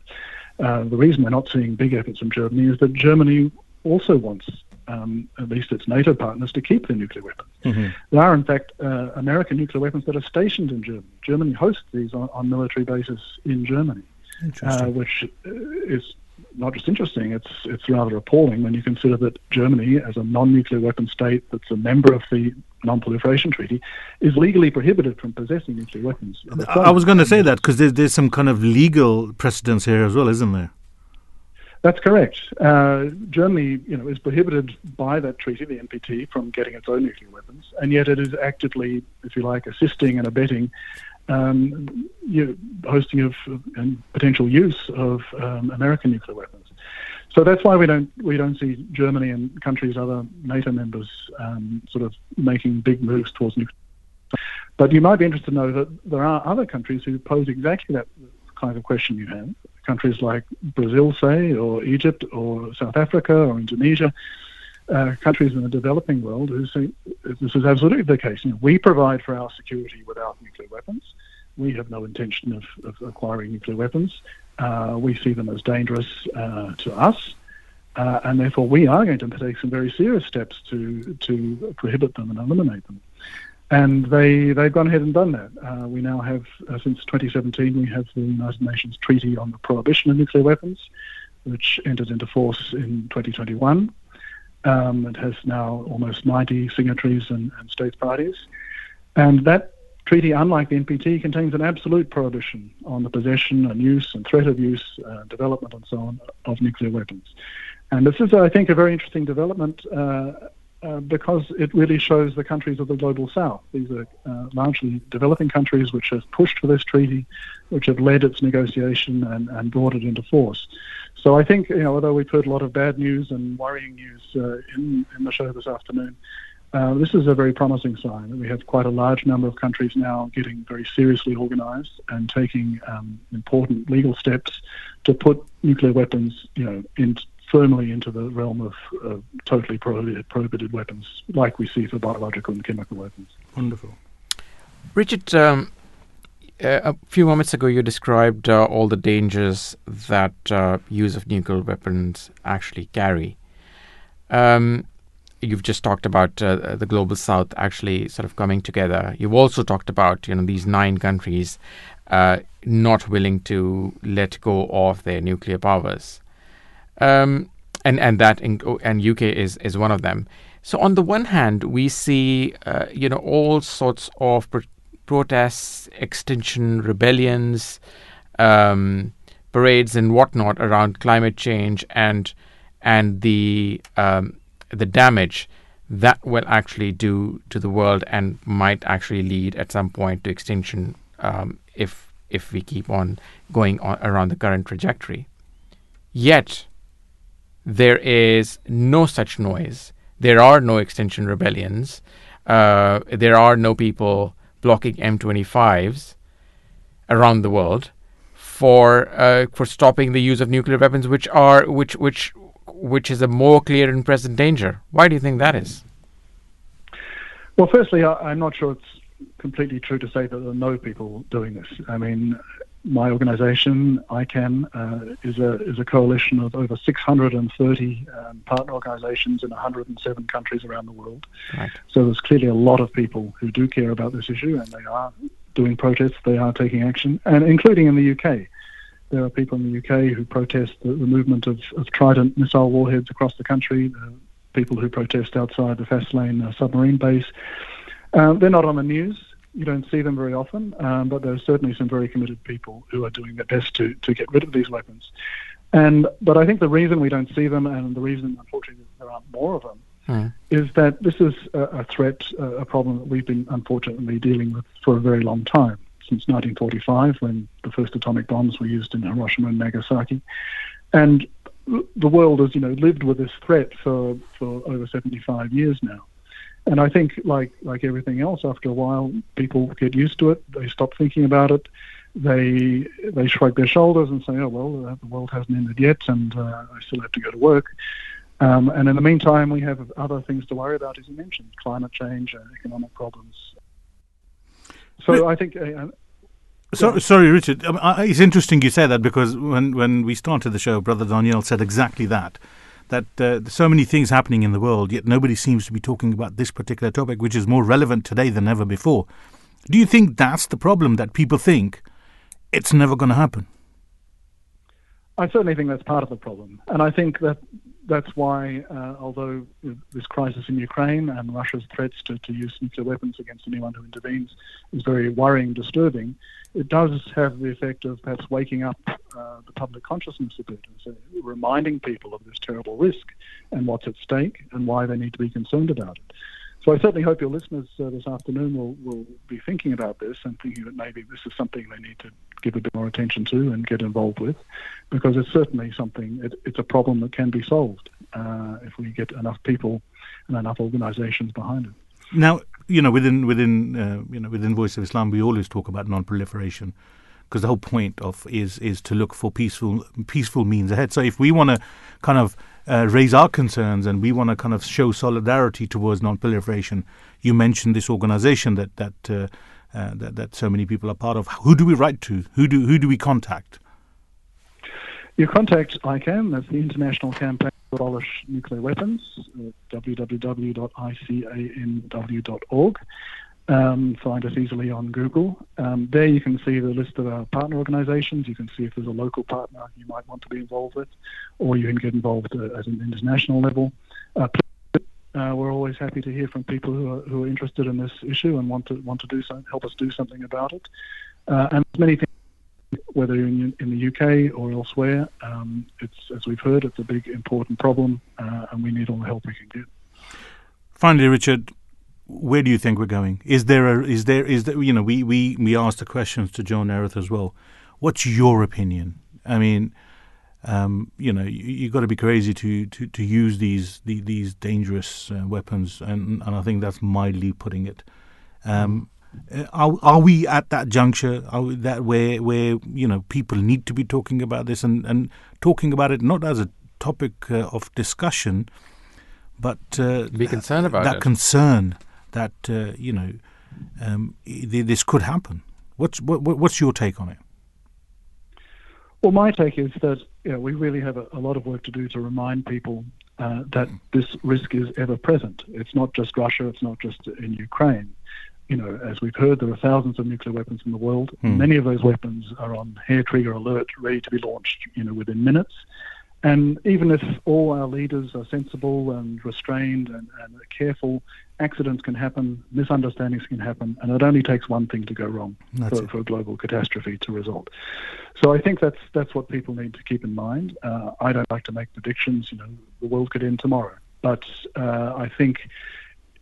uh, the reason we're not seeing big efforts from Germany is that Germany also wants um, at least its NATO partners to keep their nuclear weapons. Mm-hmm. There are, in fact, uh, American nuclear weapons that are stationed in Germany. Germany hosts these on, on military bases in Germany, uh, which uh, is not just interesting, it's it's rather appalling when you consider that Germany, as a non-nuclear weapon state that's a member of the Non-Proliferation Treaty, is legally prohibited from possessing nuclear weapons. I was going to say that because there's there's some kind of legal precedence here as well, isn't there? That's correct. Uh, Germany, you know, is prohibited by that treaty, the NPT, from getting its own nuclear weapons, and yet it is actively, if you like, assisting and abetting um, you hosting of and potential use of um, American nuclear weapons. So that's why we don't we don't see Germany and countries other NATO members um, sort of making big moves towards nuclear. But you might be interested to know that there are other countries who pose exactly that kind of question you have. Countries like Brazil, say, or Egypt, or South Africa, or Indonesia, uh, countries in the developing world who say this is absolutely the case. You know, we provide for our security without nuclear weapons. We have no intention of, of acquiring nuclear weapons. Uh, we see them as dangerous uh, to us, uh, and therefore we are going to take some very serious steps to to prohibit them and eliminate them. And they they've gone ahead and done that. Uh, we now have uh, since 2017 we have the United Nations Treaty on the Prohibition of Nuclear Weapons, which entered into force in 2021. Um, it has now almost 90 signatories and, and states parties. And that treaty, unlike the NPT, contains an absolute prohibition on the possession and use and threat of use, uh, development and so on, of nuclear weapons. And this is, I think, a very interesting development uh, uh, because it really shows the countries of the global south. These are uh, largely developing countries which have pushed for this treaty, which have led its negotiation and, and brought it into force. So I think, you know, although we've heard a lot of bad news and worrying news uh, in, in the show this afternoon, uh, this is a very promising sign. That we have quite a large number of countries now getting very seriously organized and taking um, important legal steps to put nuclear weapons, you know, in, firmly into the realm of uh, totally prohibited, prohibited weapons, like we see for biological and chemical weapons. Wonderful. Richard, um, uh, a few moments ago you described uh, all the dangers that uh, use of nuclear weapons actually carry. Um, you've just talked about uh, the global south actually sort of coming together. You've also talked about you know these nine countries uh, not willing to let go of their nuclear powers, um, and and that in, and UK is is one of them. So on the one hand, we see uh, you know all sorts of pro- protests, extinction rebellions, um, parades, and whatnot around climate change and and the um, the damage that will actually do to the world and might actually lead at some point to extinction um, if if we keep on going on around the current trajectory. Yet there is no such noise. There are no extinction rebellions. Uh, there are no people blocking M25s around the world for uh, for stopping the use of nuclear weapons, which are which which which is a more clear and present danger. Why do you think that is? Well, firstly, I, am not sure it's completely true to say that there are no people doing this. I mean, my organisation, ICAN, uh, is a is a coalition of over 630 um, partner organisations in 107 countries around the world. Right. So there's clearly a lot of people who do care about this issue, and they are doing protests, they are taking action, and including in the UK. There are people in the UK who protest the, the movement of, of, Trident missile warheads across the country, uh, people who protest outside the Faslane uh, submarine base. Uh, they're not on the news. You don't see them very often, um, but there are certainly some very committed people who are doing their best to, to get rid of these weapons. And but I think the reason we don't see them, and the reason, unfortunately, there aren't more of them, mm. is that this is a, a threat, a problem that we've been unfortunately dealing with for a very long time since 1945 when the first atomic bombs were used in Hiroshima and Nagasaki. And the world has, you know, lived with this threat for, for over 75 years now. And I think, like like everything else, after a while, people get used to it. They stop thinking about it. They they shrug their shoulders and say, "Oh well, uh, the world hasn't ended yet, and uh, I still have to go to work." Um, and in the meantime, we have other things to worry about, as you mentioned, climate change, uh, economic problems, so I think. Uh, so, yeah. Sorry, Richard. Um, uh, it's interesting you say that because when, when we started the show, Brother Daniel said exactly that. That uh, so many things happening in the world, yet nobody seems to be talking about this particular topic, which is more relevant today than ever before. Do you think that's the problem that people think it's never going to happen? I certainly think that's part of the problem, and I think that that's why, uh, although this crisis in Ukraine and Russia's threats to, to use nuclear weapons against anyone who intervenes is very worrying, disturbing, it does have the effect of perhaps waking up uh, the public consciousness a bit and so reminding people of this terrible risk and what's at stake and why they need to be concerned about it. So I certainly hope your listeners uh, this afternoon will, will be thinking about this and thinking that maybe this is something they need to give a bit more attention to and get involved with, because it's certainly something, it, it's a problem that can be solved uh, if we get enough people and enough organizations behind it. Now, you know, within within uh, you know within Voice of Islam, we always talk about non-proliferation because the whole point of is is to look for peaceful peaceful means ahead. So if we want to kind of uh, raise our concerns and we want to kind of show solidarity towards non-proliferation, you mentioned this organization that that, uh, uh, that that so many people are part of. Who do we write to? Who do who do we contact? You contact ICAN, that's the International Campaign to Abolish Nuclear Weapons, uh, www.icanw.org. Um, find us easily on Google. Um, there you can see the list of our partner organizations. You can see if there's a local partner you might want to be involved with, or you can get involved uh, at an international level. Uh, uh, we're always happy to hear from people who are, who are interested in this issue and want to want to do so, help us do something about it. Uh, and many things, whether you're in, in the UK or elsewhere, um, it's as we've heard, it's a big important problem, uh, and we need all the help we can get. Finally, Richard, where do you think we're going? Is there a is there is there you know we we we asked the questions to John Erath as well. What's your opinion? I mean, um, you know, you, you got to be crazy to, to, to use these the, these dangerous uh, weapons, and and I think that's mildly putting it. Um, uh, are are we at that juncture? Are we that where where you know people need to be talking about this and and talking about it not as a topic uh, of discussion, but uh, Be concerned about that it. concern that uh, you know um, this could happen. What's what, what- what's your take on it? Well, my take is that you know, we really have a, a lot of work to do to remind people uh, that this risk is ever present. It's not just Russia, it's not just in Ukraine. You know, as we've heard, there are thousands of nuclear weapons in the world. Many of those weapons are on hair trigger alert, ready to be launched, you know, within minutes. And even if all our leaders are sensible and restrained and, and careful, accidents can happen, misunderstandings can happen, and it only takes one thing to go wrong for, for a global catastrophe to result. So I think that's that's what people need to keep in mind. Uh, I don't like to make predictions. You know, the world could end tomorrow, but uh, I think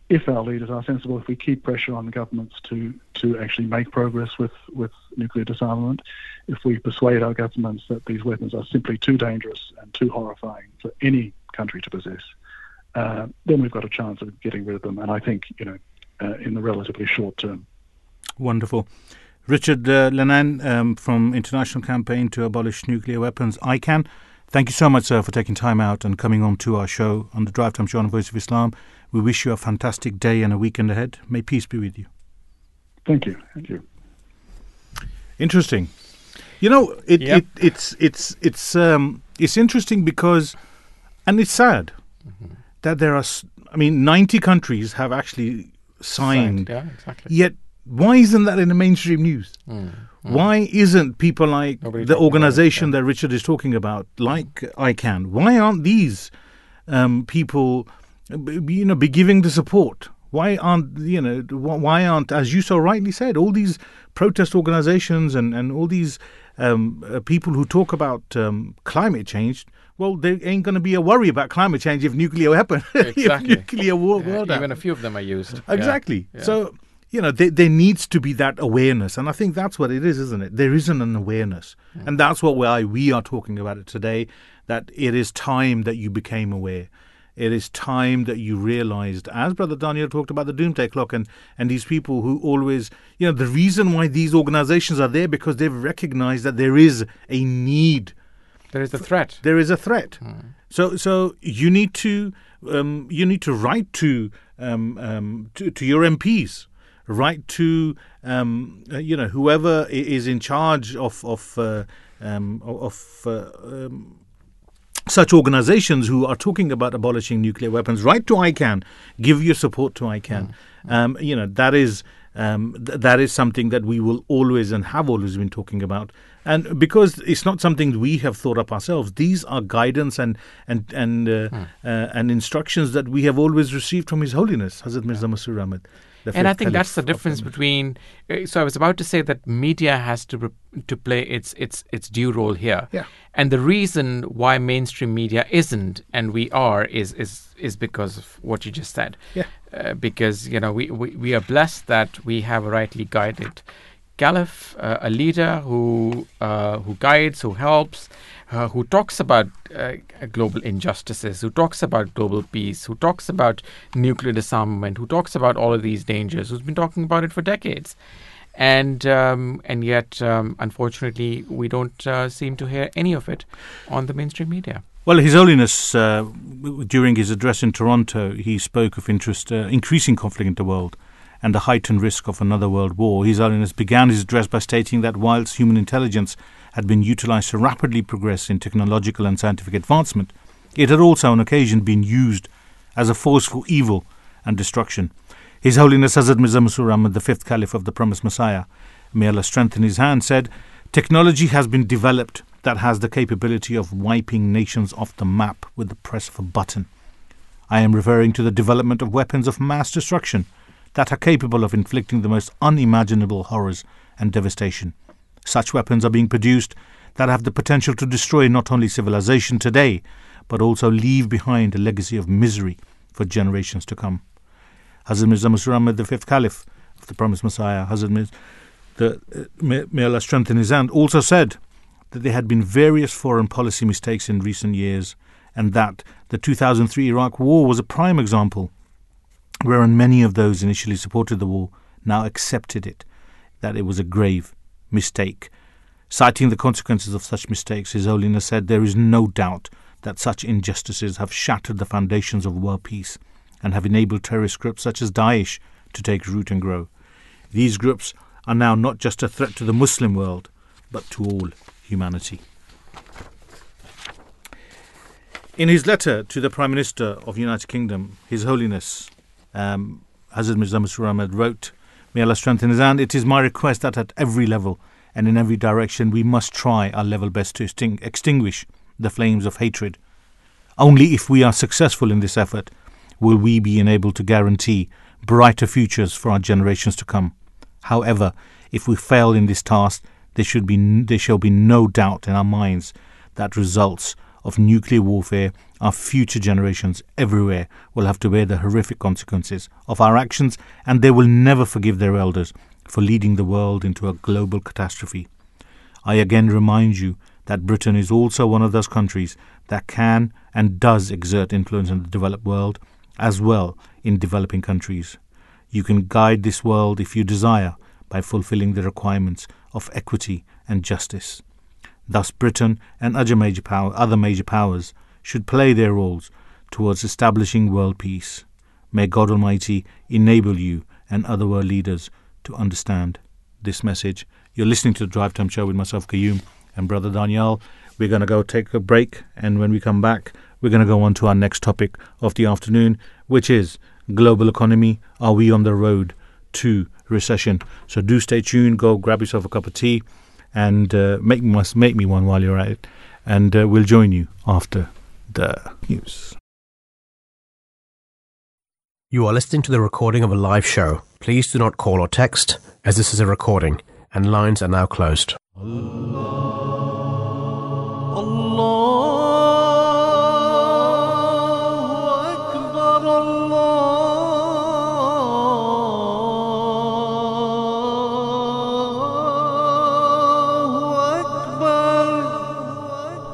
if our leaders are sensible, if we keep pressure on governments to to actually make progress with with nuclear disarmament, if we persuade our governments that these weapons are simply too dangerous and too horrifying for any country to possess, uh, then we've got a chance of getting rid of them. And I think you know, uh, in the relatively short term. Wonderful. Richard uh, Lennane um, from International Campaign to Abolish Nuclear Weapons, ICAN. Thank you so much, sir, for taking time out and coming on to our show on the Drive Time Show on Voice of Islam. We wish you a fantastic day and a weekend ahead. May peace be with you. Thank you. Thank you. Interesting. You know, it, Yep. it it's it's it's um it's interesting because, and it's sad that there are. I mean, ninety countries have actually signed. Yeah, exactly. Yet, why isn't that in the mainstream news? Why isn't people like Nobody the talking about it, organization that Richard is talking about, like ICAN, why aren't these um, people, you know, be giving the support? Why aren't you know? Why aren't, as you so rightly said, all these protest organizations and and all these um, uh, people who talk about um, climate change? Well, there ain't going to be a worry about climate change if nuclear weapon, Exactly. nuclear war, Yeah, even a few of them are used. Exactly. Yeah. So, you know, there, there needs to be that awareness. And I think that's what it is, isn't it? There isn't an awareness. Mm. And that's what why we are talking about it today that it is time that you became aware. It is time that you realized, as Brother Daniel talked about the doomsday clock and, and these people who always, you know, the reason why these organizations are there because they've recognized that there is a need There is a threat. there is a threat. So so you need to um, you need to write to um, um, to, to your MPs, write to um, uh, you know whoever is in charge of of uh, um, of. Uh, um, such organizations who are talking about abolishing nuclear weapons, write to ICAN, give your support to ICAN. Um, you know that is um, th- that is something that we will always and have always been talking about. And because it's not something we have thought up ourselves, these are guidance and and and uh, uh, and instructions that we have always received from His Holiness Hazrat Mirza Masroor Ahmad. and I think that's the difference between. uh, So I was about to say that media has to re- to play its its its due role here. Yeah. And the reason why mainstream media isn't and we are is is is because of what you just said. Yeah. Uh, because you know we, we we are blessed that we have a rightly guided caliph, uh, a leader who uh, who guides, who helps, uh, who talks about uh, global injustices, who talks about global peace, who talks about nuclear disarmament, who talks about all of these dangers, who's been talking about it for decades. And um, and yet, um, unfortunately, we don't uh, seem to hear any of it on the mainstream media. Well, His Holiness, uh, during his address in Toronto, he spoke of interest, increasing conflict in the world and the heightened risk of another world war. His Holiness began his address by stating that whilst human intelligence had been utilized to rapidly progress in technological and scientific advancement, it had also on occasion been used as a force for evil and destruction. His Holiness Hazrat Mirza Masroor Ahmad, the fifth Caliph of the Promised Messiah, may Allah strengthen his hand, said, Technology has been developed that has the capability of wiping nations off the map with the press of a button. I am referring to the development of weapons of mass destruction that are capable of inflicting the most unimaginable horrors and devastation. Such weapons are being produced that have the potential to destroy not only civilization today, but also leave behind a legacy of misery for generations to come. Hazrat Mirza the fifth caliph of the promised Messiah, Hazrat Mirza, the, uh, may Allah strengthen his hand, also said that there had been various foreign policy mistakes in recent years and that the 2003 Iraq war was a prime example wherein many of those initially supported the war now accepted it, that it was a grave mistake. Citing the consequences of such mistakes, His Holiness said there is no doubt that such injustices have shattered the foundations of world peace and have enabled terrorist groups such as Daesh to take root and grow. These groups are now not just a threat to the Muslim world, but to all humanity. In his letter to the Prime Minister of the United Kingdom, His Holiness um, Hazrat Mirza Masroor Ahmad wrote, May Allah strengthen his hand. It is my request that at every level and in every direction we must try our level best to exting- extinguish the flames of hatred. Only if we are successful in this effort will we be enabled to guarantee brighter futures for our generations to come. However, if we fail in this task, there should be there shall be no doubt in our minds that results of nuclear warfare, our future generations everywhere will have to bear the horrific consequences of our actions, and they will never forgive their elders for leading the world into a global catastrophe. I again remind you that Britain is also one of those countries that can and does exert influence in the developed world as well in developing countries. You can guide this world if you desire by fulfilling the requirements of equity and justice. Thus, Britain and other major, power, other major powers should play their roles towards establishing world peace. May God Almighty enable you and other world leaders to understand this message. You're listening to the Drive Time Show with myself, Qayyum, and Brother Daniel. We're going to go take a break, and when we come back, we're going to go on to our next topic of the afternoon, which is global economy. Are we on the road to recession? So do stay tuned. Go grab yourself a cup of tea and uh, make must make me one while you're at it, and uh, we'll join you after the news. You are listening to the recording of a live show. Please do not call or text, as this is a recording, and lines are now closed. Allah. Allah.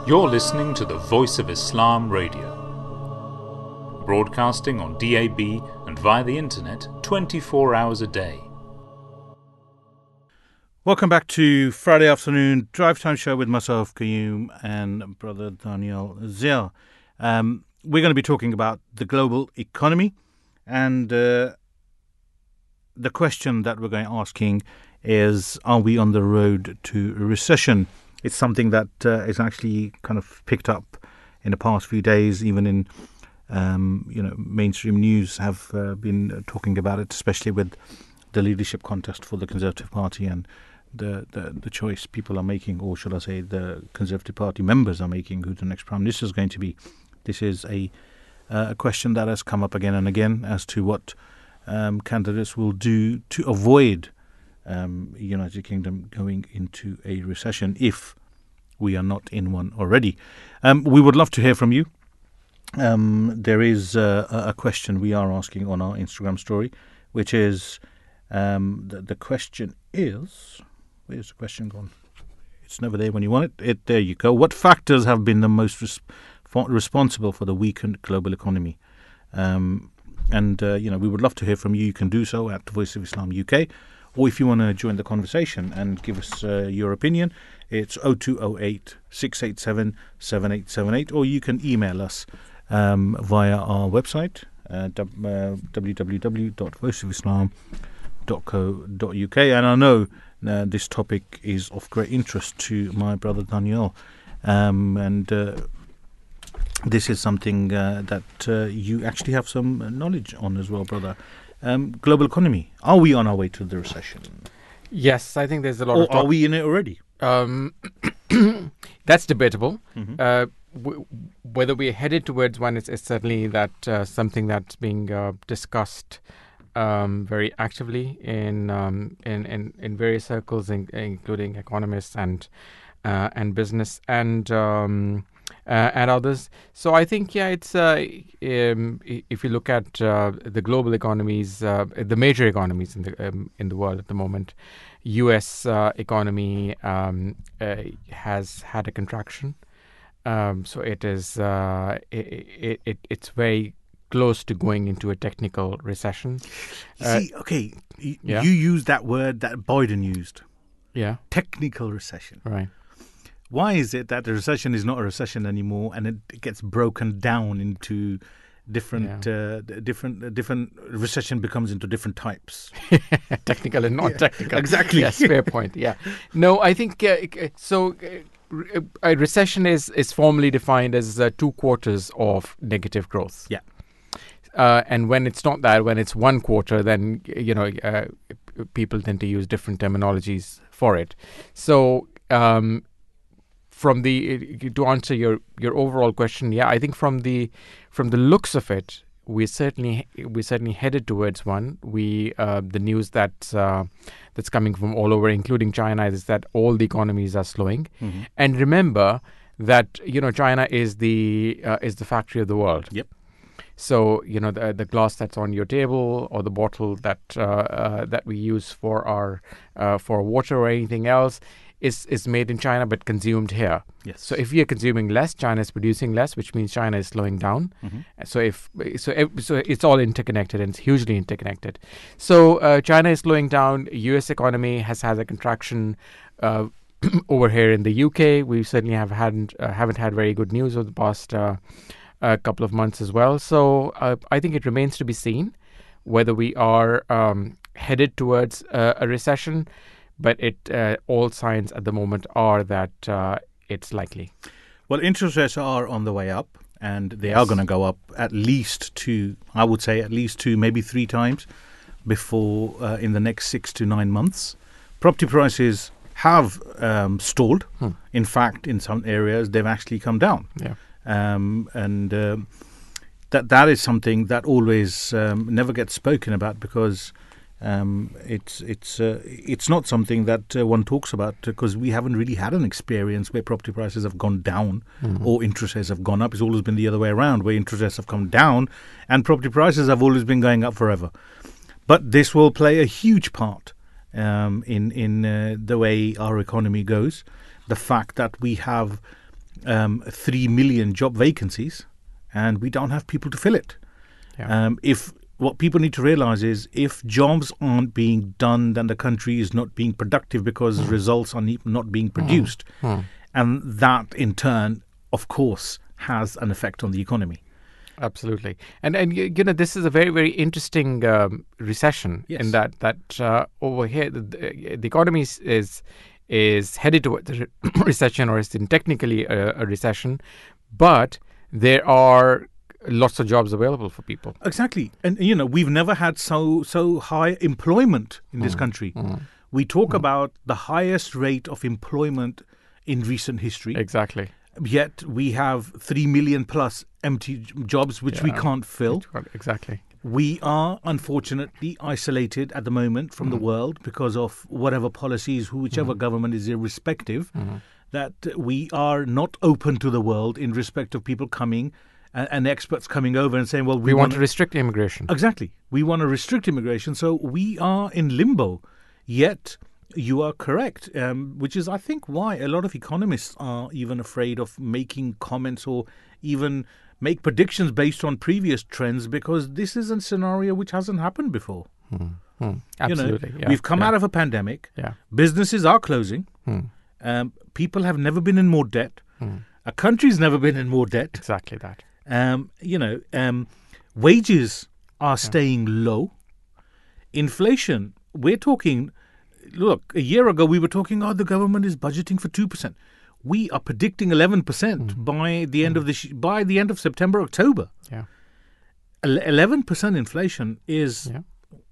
You're listening to the Voice of Islam Radio, broadcasting on DAB and via the internet 24 hours a day. Welcome back to Friday afternoon drive time show with myself, Qayyum, and brother Daniel Zia. Um, we're going to be talking about the global economy, and uh, the question that we're going to be asking is: Are we on the road to recession? It's something that uh, is actually kind of picked up in the past few days, even in um, you know mainstream news have uh, been talking about it, especially with the leadership contest for the Conservative Party and the, the, the choice people are making, or should I say, the Conservative Party members are making, who the next Prime Minister is going to be. This is a, uh, a question that has come up again and again as to what um, candidates will do to avoid um, United Kingdom going into a recession if we are not in one already. Um, we would love to hear from you. Um, there is uh, a question we are asking on our Instagram story, which is um, the, the question is where's the question gone? It's never there when you want it. it there you go. What factors have been the most res- responsible for the weakened global economy? Um, and uh, you know we would love to hear from you. You can do so at Voice of Islam UK, or if you want to join the conversation and give us uh, your opinion, it's 0208 687 7878, or you can email us um, via our website, uh, uh, www.voiceofislam.co.uk. And I know uh, this topic is of great interest to my brother Daniel, um, and uh, this is something uh, that uh, you actually have some knowledge on as well, brother. Um, global economy. Are we on our way to the recession? Yes, I think there's a lot Or of are we in it already? Um, that's debatable. Mhm. Uh, w- whether we're headed towards one is, is certainly that uh, something that's being uh, discussed um, very actively in, um, in in in various circles, in, including economists and uh, and business. And um, uh, and others. So I think, yeah, it's uh, um, if you look at uh, the global economies, uh, the major economies in the um, in the world at the moment, U.S. Uh, economy um, uh, has had a contraction. Um, so it is uh, it, it, it it's very close to going into a technical recession. See, okay, y- yeah. you used that word that Biden used, Yeah, technical recession. right. Why is it that the recession is not a recession anymore, and it, it gets broken down into different, uh, different, uh, different recession becomes into different types? technical and non-technical. exactly. Yes, fair point. Yeah. No, I think uh, so. Uh, a recession is is formally defined as uh, two quarters of negative growth. Yeah. Uh, and when it's not that, when it's one quarter, then you know uh, people tend to use different terminologies for it. So. Um, from the to answer your your overall question, yeah, I think from the from the looks of it, we certainly we certainly headed towards one. We uh, the news that uh, that's coming from all over, including China, is that all the economies are slowing. And remember that you know China is the uh, is the factory of the world. Yep. So you know the the glass that's on your table or the bottle that uh, uh, that we use for our uh, for water or anything else is is made in China but consumed here. Yes. So if we are consuming less, China is producing less, which means China is slowing down. So if so, so it's all interconnected and it's hugely interconnected. So uh, China is slowing down. U.S. economy has had a contraction. Uh, over here in the UK, we certainly have hadn't uh, haven't had very good news over the past uh, uh, couple of months as well. So uh, I think it remains to be seen whether we are um, headed towards uh, a recession. But it uh, all signs at the moment are that uh, it's likely. Well, interest rates are on the way up, and they are going to go up at least two. I would say at least two, maybe three times before uh, in the next six to nine months. Property prices have um, stalled. In fact, in some areas, they've actually come down. Yeah. um, and um, that that is something that always um, never gets spoken about because um, it's it's uh, it's not something that uh, one talks about because we haven't really had an experience where property prices have gone down or interest rates have gone up. It's always been the other way around, where interest rates have come down and property prices have always been going up forever. But this will play a huge part um, in in uh, the way our economy goes. The fact that we have um, three million job vacancies and we don't have people to fill it. Yeah. Um, if what people need to realize is if jobs aren't being done, then the country is not being productive because results are ne- not being produced, and that in turn, of course, has an effect on the economy. Absolutely, and and you, you know this is a very very interesting um, recession Yes. in that that uh, over here the, the the economy is is, is headed towards a recession or is in technically a, a recession, but there are lots of jobs available for people. Exactly, and you know we've never had so so high employment in this mm, country. Mm. We talk mm. about the highest rate of employment in recent history. Exactly. Yet we have three million plus empty jobs which we can't fill. Exactly. We are unfortunately isolated at the moment from the world because of whatever policies, whichever government is irrespective. Mm-hmm. That we are not open to the world in respect of people coming and, and experts coming over and saying, "Well, we, We want want to restrict immigration. Exactly. We want to restrict immigration, so we are in limbo. Yet, you are correct, um, which is, I think, why a lot of economists are even afraid of making comments or even make predictions based on previous trends because this is a scenario which hasn't happened before. Absolutely. You know, yeah, we've come yeah, out of a pandemic. Yeah. Businesses are closing. Hmm. Um, people have never been in more debt. A country's never been in more debt. Exactly that. Um, you know, um, wages are staying low. Inflation, we're talking. Look, a year ago we were talking. Oh, the government is budgeting for two percent. We are predicting eleven percent by the end of this. By the end of September, October, Yeah. eleven percent inflation is Yeah.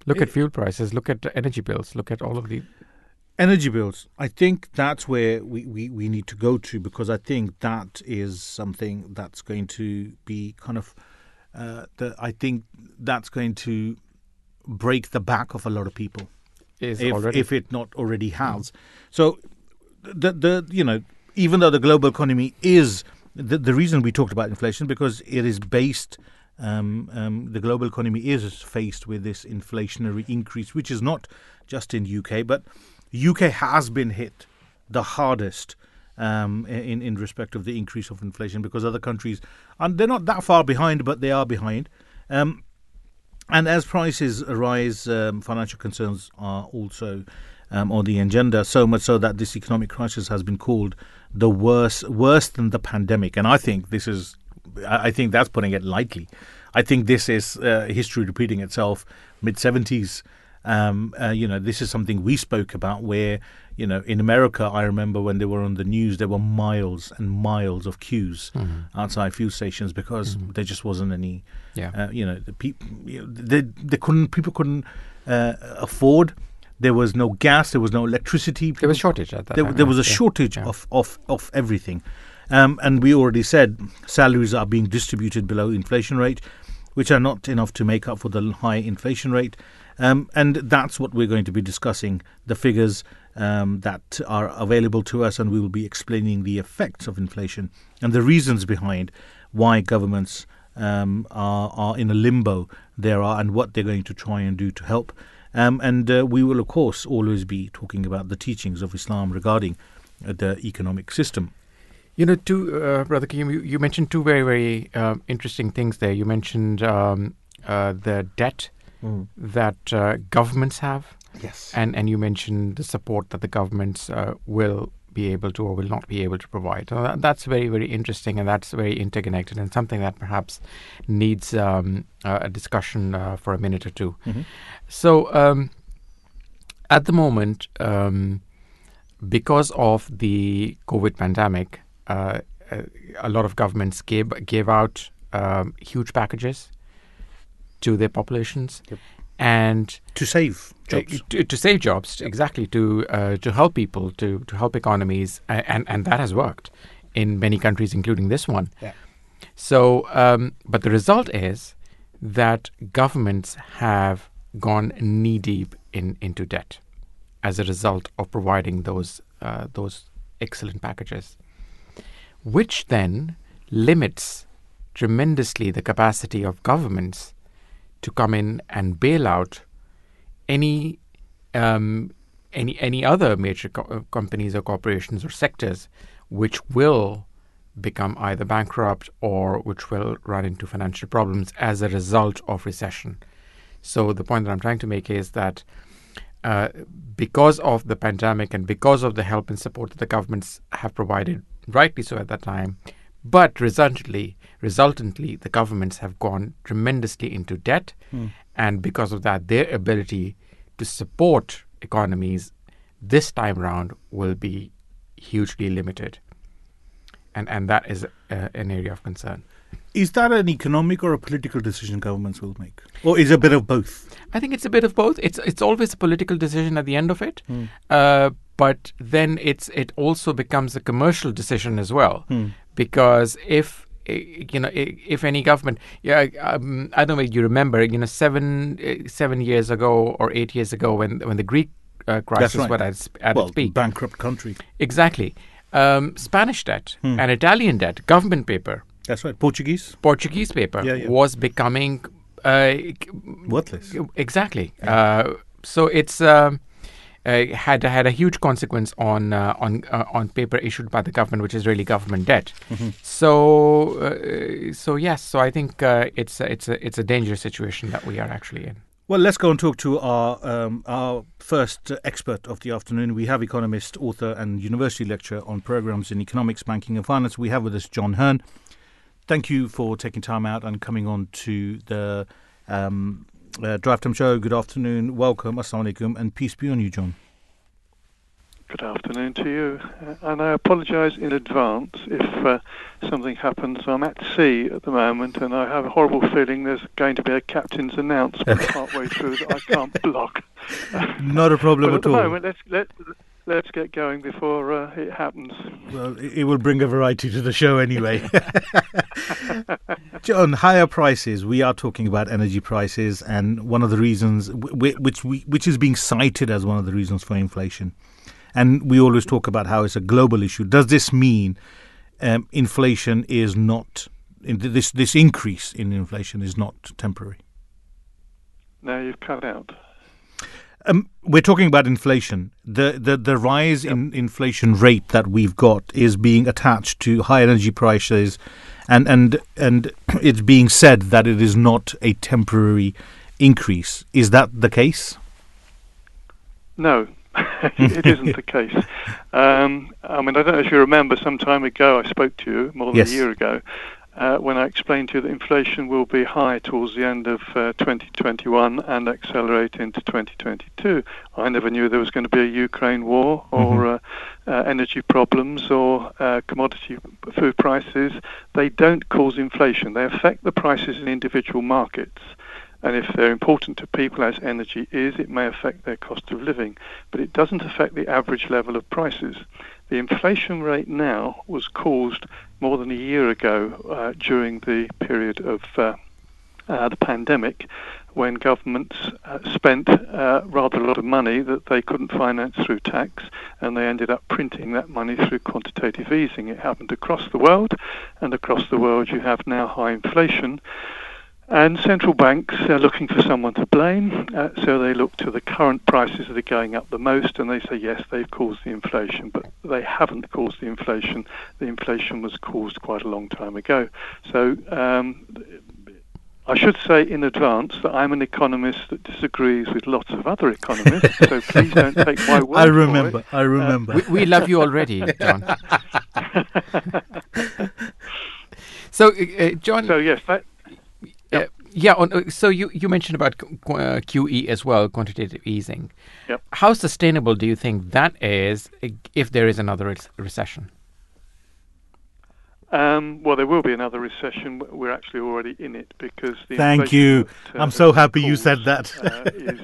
Look at fuel prices. Look at energy bills. Look at all of the energy bills. I think that's where we, we, we need to go to because I think that is something that's going to be kind of uh, the, I think that's going to break the back of a lot of people is if, already if it not already has. So the the you know even though the global economy is the, the reason we talked about inflation because it is based. Um, um, the global economy is faced with this inflationary increase, which is not just in UK, but UK has been hit the hardest um, in in respect of the increase of inflation because other countries and they're not that far behind, but they are behind. Um, and as prices rise, um, financial concerns are also um, on the agenda. So much so that this economic crisis has been called the worst, worse than the pandemic. And I think this is, I I think that's putting it lightly. I think this is uh, history repeating itself. Mid seventies, um, uh, you know, this is something we spoke about. Where you know, in America, I remember when they were on the news, there were miles and miles of queues outside fuel stations because there just wasn't any. Yeah. Uh, you know, the people, you know, they they couldn't, people couldn't uh, afford. There was no gas. There was no electricity. There was people- shortage at that there, time. there was a yeah, shortage yeah. of, of, of everything. Um, and we already said salaries are being distributed below inflation rate, which are not enough to make up for the high inflation rate. Um, and that's what we're going to be discussing the figures um, that are available to us, and we will be explaining the effects of inflation and the reasons behind why governments um, are, are in a limbo there are and what they're going to try and do to help. Um, and uh, we will, of course, always be talking about the teachings of Islam regarding uh, the economic system. You know, two, uh, Brother Kim, you, you mentioned two very, very um, interesting things there. You mentioned um, uh, the debt that uh, governments have, Yes. and, and you mentioned the support that the governments uh, will be able to or will not be able to provide. So that, that's very, very interesting, and that's very interconnected, and something that perhaps needs um, a discussion uh, for a minute or 2 So, um, at the moment, um, because of the COVID pandemic, uh, uh, a lot of governments gave gave out um, huge packages to their populations, and To save jobs. uh, to, to save jobs, exactly to uh, to help people, to to help economies, and and that has worked in many countries, including this one. Yeah. So, um, but the result is that governments have gone knee deep in into debt as a result of providing those uh, those excellent packages, which then limits tremendously the capacity of governments to come in and bail out any um, any any other major co- uh, companies or corporations or sectors which will become either bankrupt or which will run into financial problems as a result of recession. So the point that I'm trying to make is that uh, because of the pandemic and because of the help and support that the governments have provided, rightly so at that time, but resultantly, resultantly, the governments have gone tremendously into debt, and because of that, their ability to support economies this time round will be hugely limited, and and that is uh, an area of concern. Is that an economic or a political decision governments will make? Or is it a bit of both? I think it's a bit of both. It's it's always a political decision at the end of it, uh, but then it's it also becomes a commercial decision as well, because if you know if any government, yeah, um, I don't know if you remember, you know, seven eh, seven years ago or eight years ago when when the Greek uh, crisis right. was at well, its peak, bankrupt country. exactly. Um, Spanish debt and Italian debt, government paper, That's right. Portuguese, Portuguese paper Yeah, yeah. was becoming uh, worthless. Exactly. Uh, so it's um, uh, had had a huge consequence on uh, on uh, on paper issued by the government, which is really government debt. So uh, so yes. So I think uh, it's a, it's a it's a dangerous situation that we are actually in. Well, let's go and talk to our um, our first expert of the afternoon. We have economist, author, and university lecturer on programs in economics, banking, and finance. We have with us John Hearn. Thank you for taking time out and coming on to the um, uh, Drive Time Show. Good afternoon. Welcome. Assalamu alaikum, and peace be on you, John. Good afternoon to you. Uh, and I apologise in advance if uh, something happens. I'm at sea at the moment and I have a horrible feeling there's going to be a captain's announcement partway through that I can't block. Not a problem at at all. moment, let's, let, let's get going before uh, it happens. Well, it will bring a variety to the show anyway. John, higher prices. We are talking about energy prices, and one of the reasons, wh- wh- which we, which is being cited as one of the reasons for inflation, and we always talk about how it's a global issue. Does this mean um, inflation is not this this increase in inflation is not temporary. Now you've cut out. Um, we're talking about inflation. The the, the rise in inflation rate that we've got is being attached to high energy prices, and and and it's being said that it is not a temporary increase. Is that the case? No, it isn't the case. Um, I mean, I don't know if you remember, some time ago I spoke to you, more than Yes. a year ago, uh, when I explained to you that inflation will be high towards the end of uh, 2021 and accelerate into 2022. I never knew there was going to be a Ukraine war or uh, uh, energy problems or uh, commodity food prices. They don't cause inflation. They affect the prices in individual markets. And if they're important to people, as energy is, it may affect their cost of living, but it doesn't affect the average level of prices. The inflation rate now was caused more than a year ago uh, during the period of uh, uh, the pandemic when governments uh, spent uh, rather a lot of money that they couldn't finance through tax and they ended up printing that money through quantitative easing. It happened across the world, and across the world you have now high inflation. And central banks are looking for someone to blame, uh, so they look to the current prices that are going up the most and they say, yes, they've caused the inflation, but they haven't caused the inflation. The inflation was caused quite a long time ago. So um, I should say in advance that I'm an economist that disagrees with lots of other economists, so please don't take my word I for remember. it. I remember. We, we love you already, John. so, uh, uh, John, So yes, that, uh, yeah. On, uh, so you you mentioned about Q- Qu- uh, QE as well, quantitative easing. Yep. How sustainable do you think that is if there is another rec- recession? Um, well, there will be another recession. We're actually already in it because the Thank you. that, uh, I'm so has been happy you said caused, that. uh, is,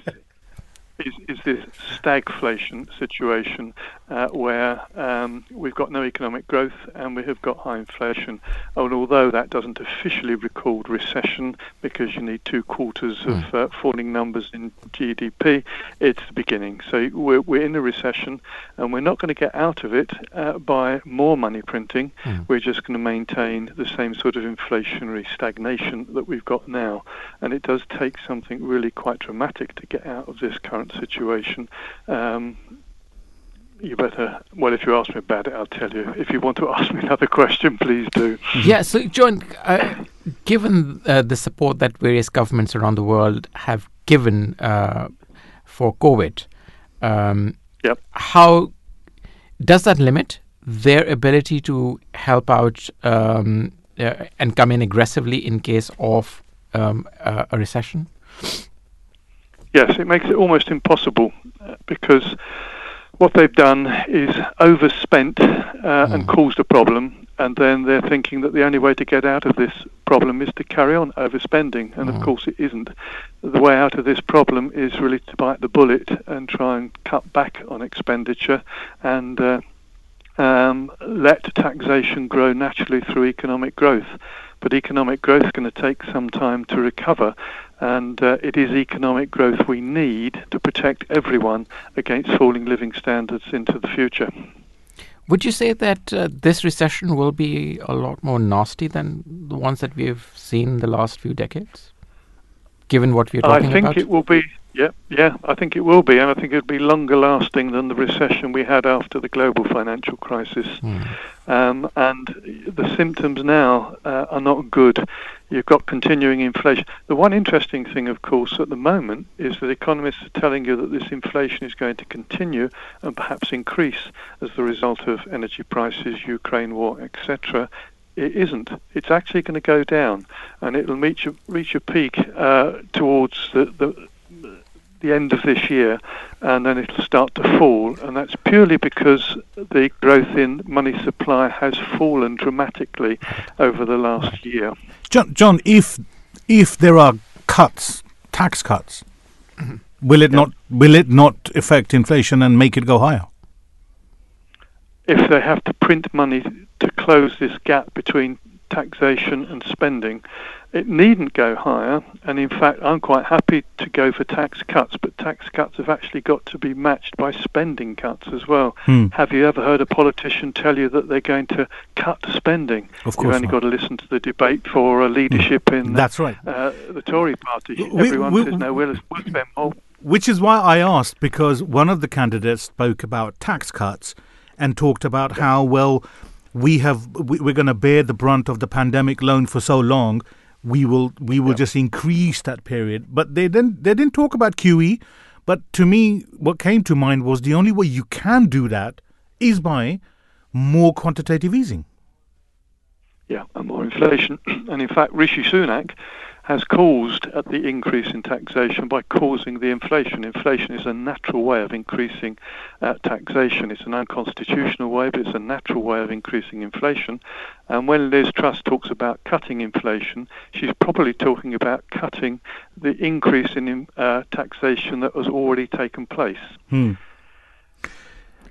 is, is this stagflation situation uh, where um, we've got no economic growth and we have got high inflation. And although that doesn't officially record recession because you need two quarters of uh, falling numbers in GDP, it's the beginning. So we're, we're in a recession and we're not going to get out of it uh, by more money printing. We're just going to maintain the same sort of inflationary stagnation that we've got now. And it does take something really quite dramatic to get out of this current situation. Um, you better, well, if you ask me about it, I'll tell you. If you want to ask me another question, please do. yeah. So, John, uh, given uh, the support that various governments around the world have given uh, for COVID, um, Yep. how does that limit their ability to help out um, uh, and come in aggressively in case of um, uh, a recession? Yes, it makes it almost impossible uh, because what they've done is overspent uh, and caused a problem, and then they're thinking that the only way to get out of this problem is to carry on overspending, and of course it isn't. The way out of this problem is really to bite the bullet and try and cut back on expenditure and uh, um, let taxation grow naturally through economic growth. But economic growth is going to take some time to recover, and uh, it is economic growth we need to protect everyone against falling living standards into the future. Would you say that uh, this recession will be a lot more nasty than the ones that we've seen the last few decades? Given what we're talking about, I think about? it will be. Yeah, yeah, I think it will be, and I think it'll be longer lasting than the recession we had after the global financial crisis. Um, and the symptoms now uh, are not good. You've got continuing inflation. The one interesting thing, of course, at the moment is that economists are telling you that this inflation is going to continue and perhaps increase as the result of energy prices, Ukraine war, etc. It isn't. It's actually going to go down, and it will reach a, reach a peak uh, towards the, the the end of this year, and then it'll start to fall, and that's purely because the growth in money supply has fallen dramatically over the last year. John, John, if if there are cuts, tax cuts, mm-hmm. will it not will it not affect inflation and make it go higher? If they have to print money to close this gap between taxation and spending. It needn't go higher, and in fact, I'm quite happy to go for tax cuts, but tax cuts have actually got to be matched by spending cuts as well. Hmm. Have you ever heard a politician tell you that they're going to cut spending? Of course You've only not. got to listen to the debate for uh, leadership in That's right. uh, the Tory party. We- Everyone we- says no, we'll, we'll spend more. Which is why I asked, because one of the candidates spoke about tax cuts and talked about how, well, we have we're going to bear the brunt of the pandemic loan for so long. We will we will just increase that period, but they didn't they didn't talk about QE. But to me, what came to mind was the only way you can do that is by more quantitative easing. Yeah, and more inflation. and in fact, Rishi Sunak has caused at the increase in taxation by causing the inflation. Inflation is a natural way of increasing uh, taxation. It's an unconstitutional way, but it's a natural way of increasing inflation. And when Liz Truss talks about cutting inflation, she's probably talking about cutting the increase in uh, taxation that has already taken place. Hmm.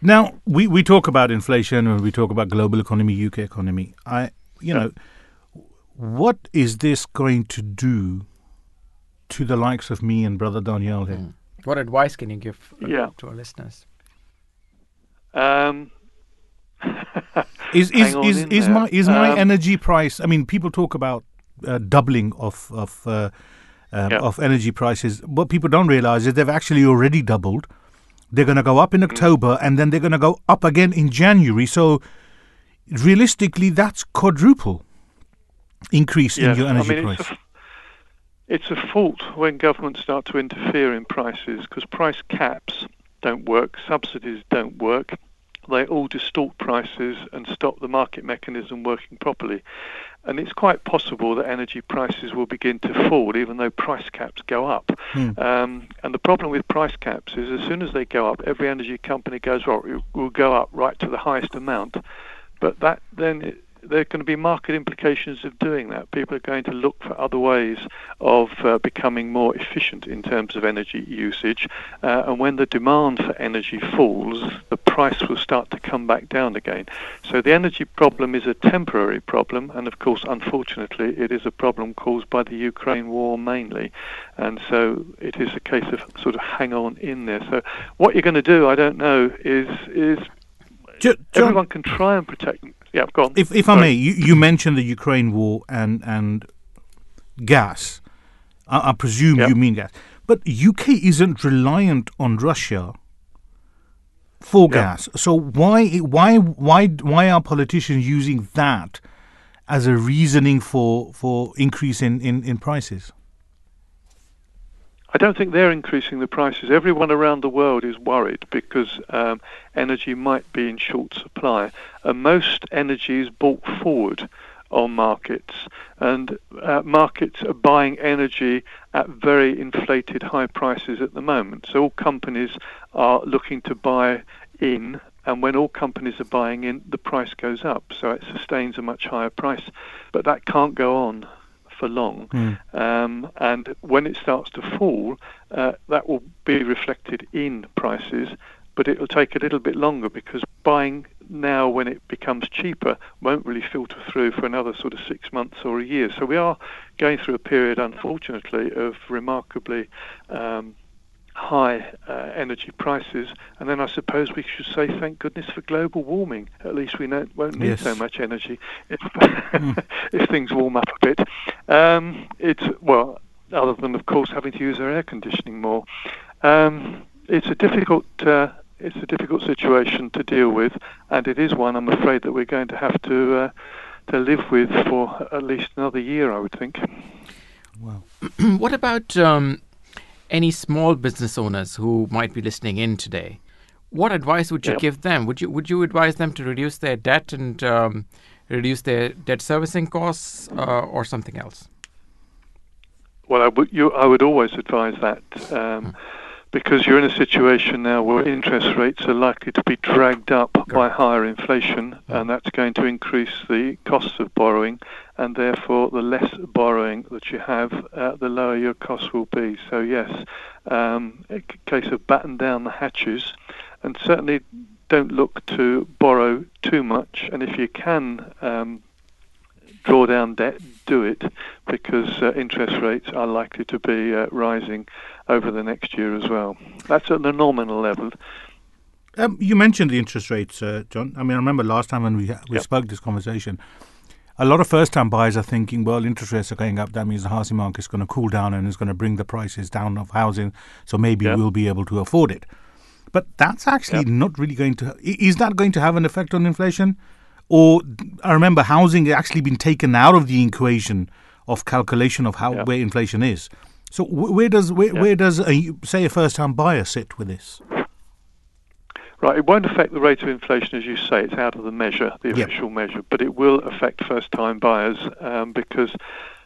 Now we, we talk about inflation and we talk about global economy, UK economy. I you know, what is this going to do to the likes of me and brother Daniel here? What advice can you give uh, Yeah. to our listeners? Um, Is is Hang is, is my is my Um, energy price? I mean, people talk about uh, doubling of of uh, um, Yeah. of energy prices. What people don't realize is they've actually already doubled. They're going to go up in Mm. October, and then they're going to go up again in January. So, realistically, that's quadruple increase in your energy I mean, price. It's a, it's a fault when governments start to interfere in prices because price caps don't work, subsidies don't work. They all distort prices and stop the market mechanism working properly. And it's quite possible that energy prices will begin to fall even though price caps go up. Hmm. Um, and the problem with price caps is as soon as they go up, every energy company goes, well, it will go up right to the highest amount. But that then there are going to be market implications of doing that. People are going to look for other ways of uh, becoming more efficient in terms of energy usage. Uh, and when the demand for energy falls, the price will start to come back down again. So the energy problem is a temporary problem. And of course, unfortunately, it is a problem caused by the Ukraine war mainly. And so it is a case of sort of hang on in there. So what you're going to do, I don't know, is is John, everyone can try and protect. Yeah, go on. if if I Sorry. may, you, you mentioned the Ukraine war and and gas. I, I presume Yeah. you mean gas, but UK isn't reliant on Russia for Yeah. gas. So why why why why are politicians using that as a reasoning for for increase in, in, in prices? I don't think they're increasing the prices. Everyone around the world is worried because um, energy might be in short supply. And most energy is bought forward on markets, and uh, markets are buying energy at very inflated high prices at the moment. So all companies are looking to buy in, and when all companies are buying in, the price goes up. So it sustains a much higher price. But that can't go on for long. Um, and when it starts to fall, uh, that will be reflected in prices, but it will take a little bit longer because buying now when it becomes cheaper won't really filter through for another sort of six months or a year. So we are going through a period, unfortunately, of remarkably um, high uh, energy prices. And then I suppose we should say thank goodness for global warming. At least we no- won't need Yes. so much energy if, if things warm up a bit. Um, it's well, other than of course having to use our air conditioning more. Um, it's a difficult. Uh, it's a difficult situation to deal with, and it is one I'm afraid that we're going to have to uh, to live with for at least another year, I would think. Well, what about um, any small business owners who might be listening in today? What advice would you Yep. give them? Would you would you advise them to reduce their debt and um, reduce their debt servicing costs, uh, or something else? Well, I would, you, I would always advise that um, because you're in a situation now where interest rates are likely to be dragged up by higher inflation, and that's going to increase the costs of borrowing, and therefore the less borrowing that you have, uh, the lower your costs will be. So yes, um, a case of batten down the hatches, and certainly don't look to borrow too much, and if you can. Um, draw down debt, do it because uh, interest rates are likely to be uh, rising over the next year as well. That's at the nominal level. Um, you mentioned the interest rates, uh, John. I mean, I remember last time when we we Yep. spoke this conversation, a lot of first-time buyers are thinking, well, interest rates are going up. That means the housing market is going to cool down and it's going to bring the prices down of housing. So maybe Yep. we'll be able to afford it. But that's actually Yep. not really going to. Is that going to have an effect on inflation? Or I remember housing has actually been taken out of the equation of calculation of how where inflation is. So where does where, Yep. where does a, say a first-time buyer sit with this? Right, it won't affect the rate of inflation as you say, it's out of the measure, the Yep. official measure, but it will affect first time buyers um, because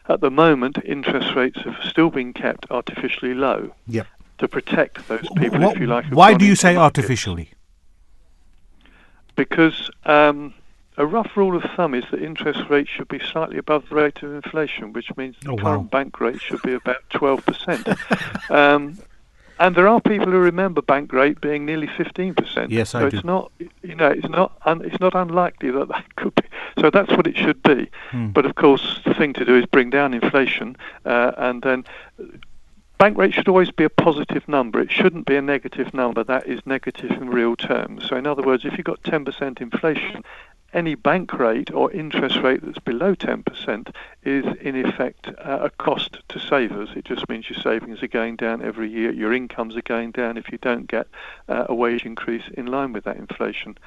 at the moment interest rates have still been kept artificially low Yep. to protect those people, Wh- if you like. why do you say artificially? Because um, a rough rule of thumb is that interest rates should be slightly above the rate of inflation, which means the Oh, wow. current bank rate should be about 12%. um, and there are people who remember bank rate being nearly 15%. Yes, I so do. it's not, you know, it's not, un- it's not unlikely that that could be. So that's what it should be. Hmm. But of course, the thing to do is bring down inflation, uh, and then bank rate should always be a positive number. It shouldn't be a negative number. That is negative in real terms. So in other words, if you've got 10% inflation, any bank rate or interest rate that's below 10% is in effect uh, a cost to savers. It just means your savings are going down every year, your incomes are going down if you don't get uh, a wage increase in line with that inflation.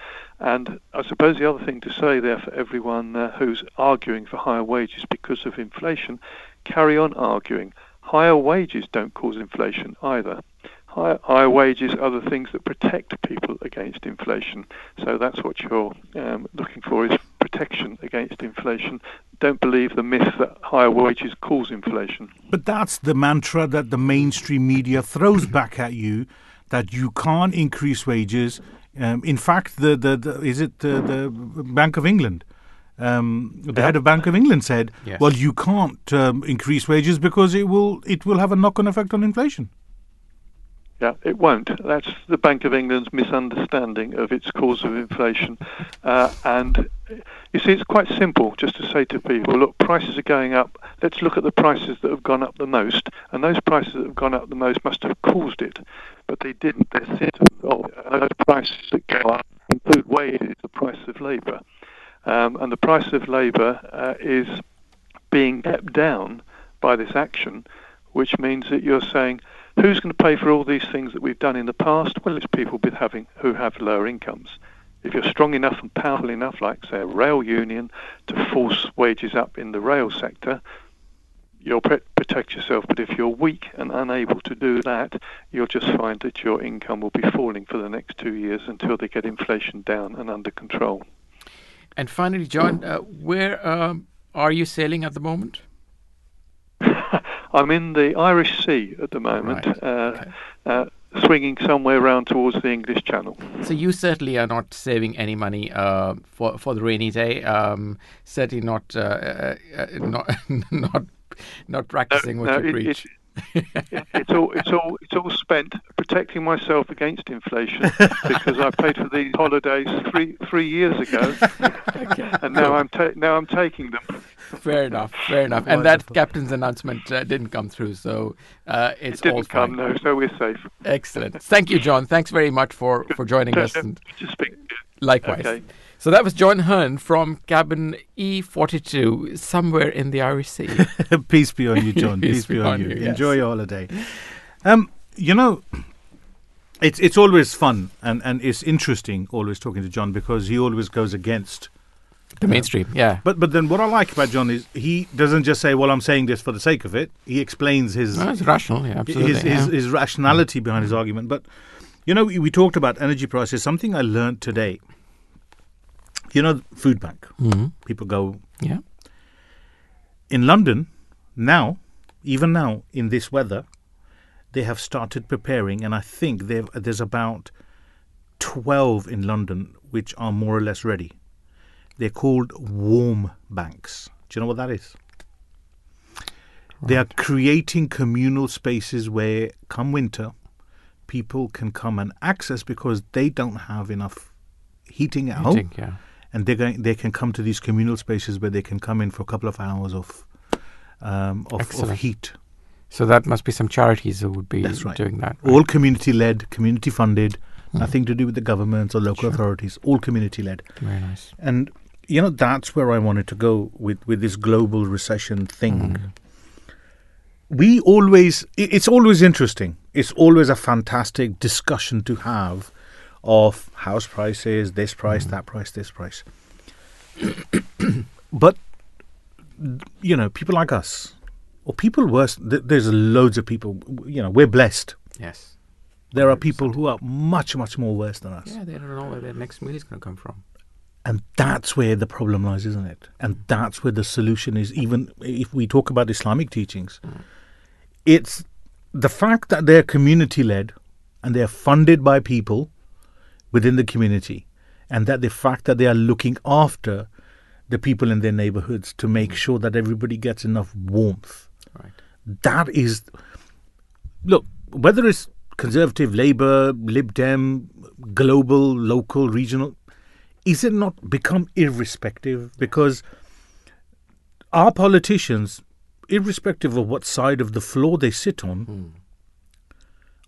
And I suppose the other thing to say there for everyone uh, who's arguing for higher wages because of inflation, carry on arguing. Higher wages don't cause inflation either. Higher, higher wages are the things that protect people against inflation. So that's what you're um, looking for is protection against inflation. Don't believe the myth that higher wages cause inflation. But that's the mantra that the mainstream media throws back at you that you can't increase wages. Um, in fact, the, the, the is it the, the Bank of England? Um, the head of Bank of England said, Yes. "Well, you can't um, increase wages because it will it will have a knock-on effect on inflation." Yeah, it won't. That's the Bank of England's misunderstanding of its cause of inflation. Uh, and you see, it's quite simple just to say to people, look, prices are going up. Let's look at the prices that have gone up the most. And those prices that have gone up the most must have caused it. But they didn't. They're symptoms of those prices that go up include wages, the price of labour. Um, and the price of labour uh, is being kept down by this action, which means that you're saying, who's going to pay for all these things that we've done in the past? Well, it's people with having who have lower incomes. If you're strong enough and powerful enough, like say a rail union, to force wages up in the rail sector, you'll protect yourself. But if you're weak and unable to do that, you'll just find that your income will be falling for the next two years until they get inflation down and under control. And finally, John, uh, where um, are you sailing at the moment? I'm in the Irish Sea at the moment, Right, uh, okay. uh, swinging somewhere round towards the English Channel. So you certainly are not saving any money uh, for for the rainy day. Um, certainly not uh, not not not practicing what no, you it- preach. it- it's all it's all it's all spent protecting myself against inflation because I paid for these holidays three three years ago, and now I'm ta- now I'm taking them. Fair enough. Fair enough. And that captain's announcement uh, didn't come through, so uh, it's It all didn't come, fine. no, so we're safe. Excellent. Thank you, John. Thanks very much for for joining us. And to speak likewise. Okay. So that was John Hearn from cabin E42, somewhere in the Irish Sea. Peace be on you, John. Peace, be on you. yes. Enjoy your holiday. Um, you know, it's it's always fun and, and it's interesting always talking to John because he always goes against. the mainstream, yeah. But but then what I like about John is he doesn't just say, "Well, I'm saying this for the sake of it." He explains his No, it's rational, yeah, absolutely. his, his, yeah. his rationality behind his argument. But you know, we, we talked about energy prices. Something I learned today. You know, food bank. Mhm. People go yeah. in London now, even now in this weather, they have started preparing, and I think there's about twelve in London which are more or less ready. They're called warm banks. Do you know what that is? They are creating communal spaces where, come winter, people can come and access because they don't have enough heating at home yeah. And they going they can come to these communal spaces where they can come in for a couple of hours of um, of, of heat. So that must be some charities that would be right. doing that. All community led, community funded, Hmm. nothing to do with the governments or local authorities. All community led. Very nice. And you know that's where I wanted to go with with this global recession thing. We always it's always interesting. It's always a fantastic discussion to have of house prices, this price, mm. that price, this price. but you know, people like us or people worse th- there's loads of people you know, we're blessed. Yes. There are people who are much much more worse than us. Yeah, they don't know where their next meal is going to come from. And that's where the problem lies, isn't it? And mm. that's where the solution is. Even if we talk about Islamic teachings, mm. it's the fact that they're community led and they're funded by people within the community, and that the fact that they are looking after the people in their neighborhoods to make mm. sure that everybody gets enough warmth. Right. That is, look, whether it's conservative, Labour, Lib Dem, global, local, regional, is it not become irrespective? Because our politicians, irrespective of what side of the floor they sit on, hmm.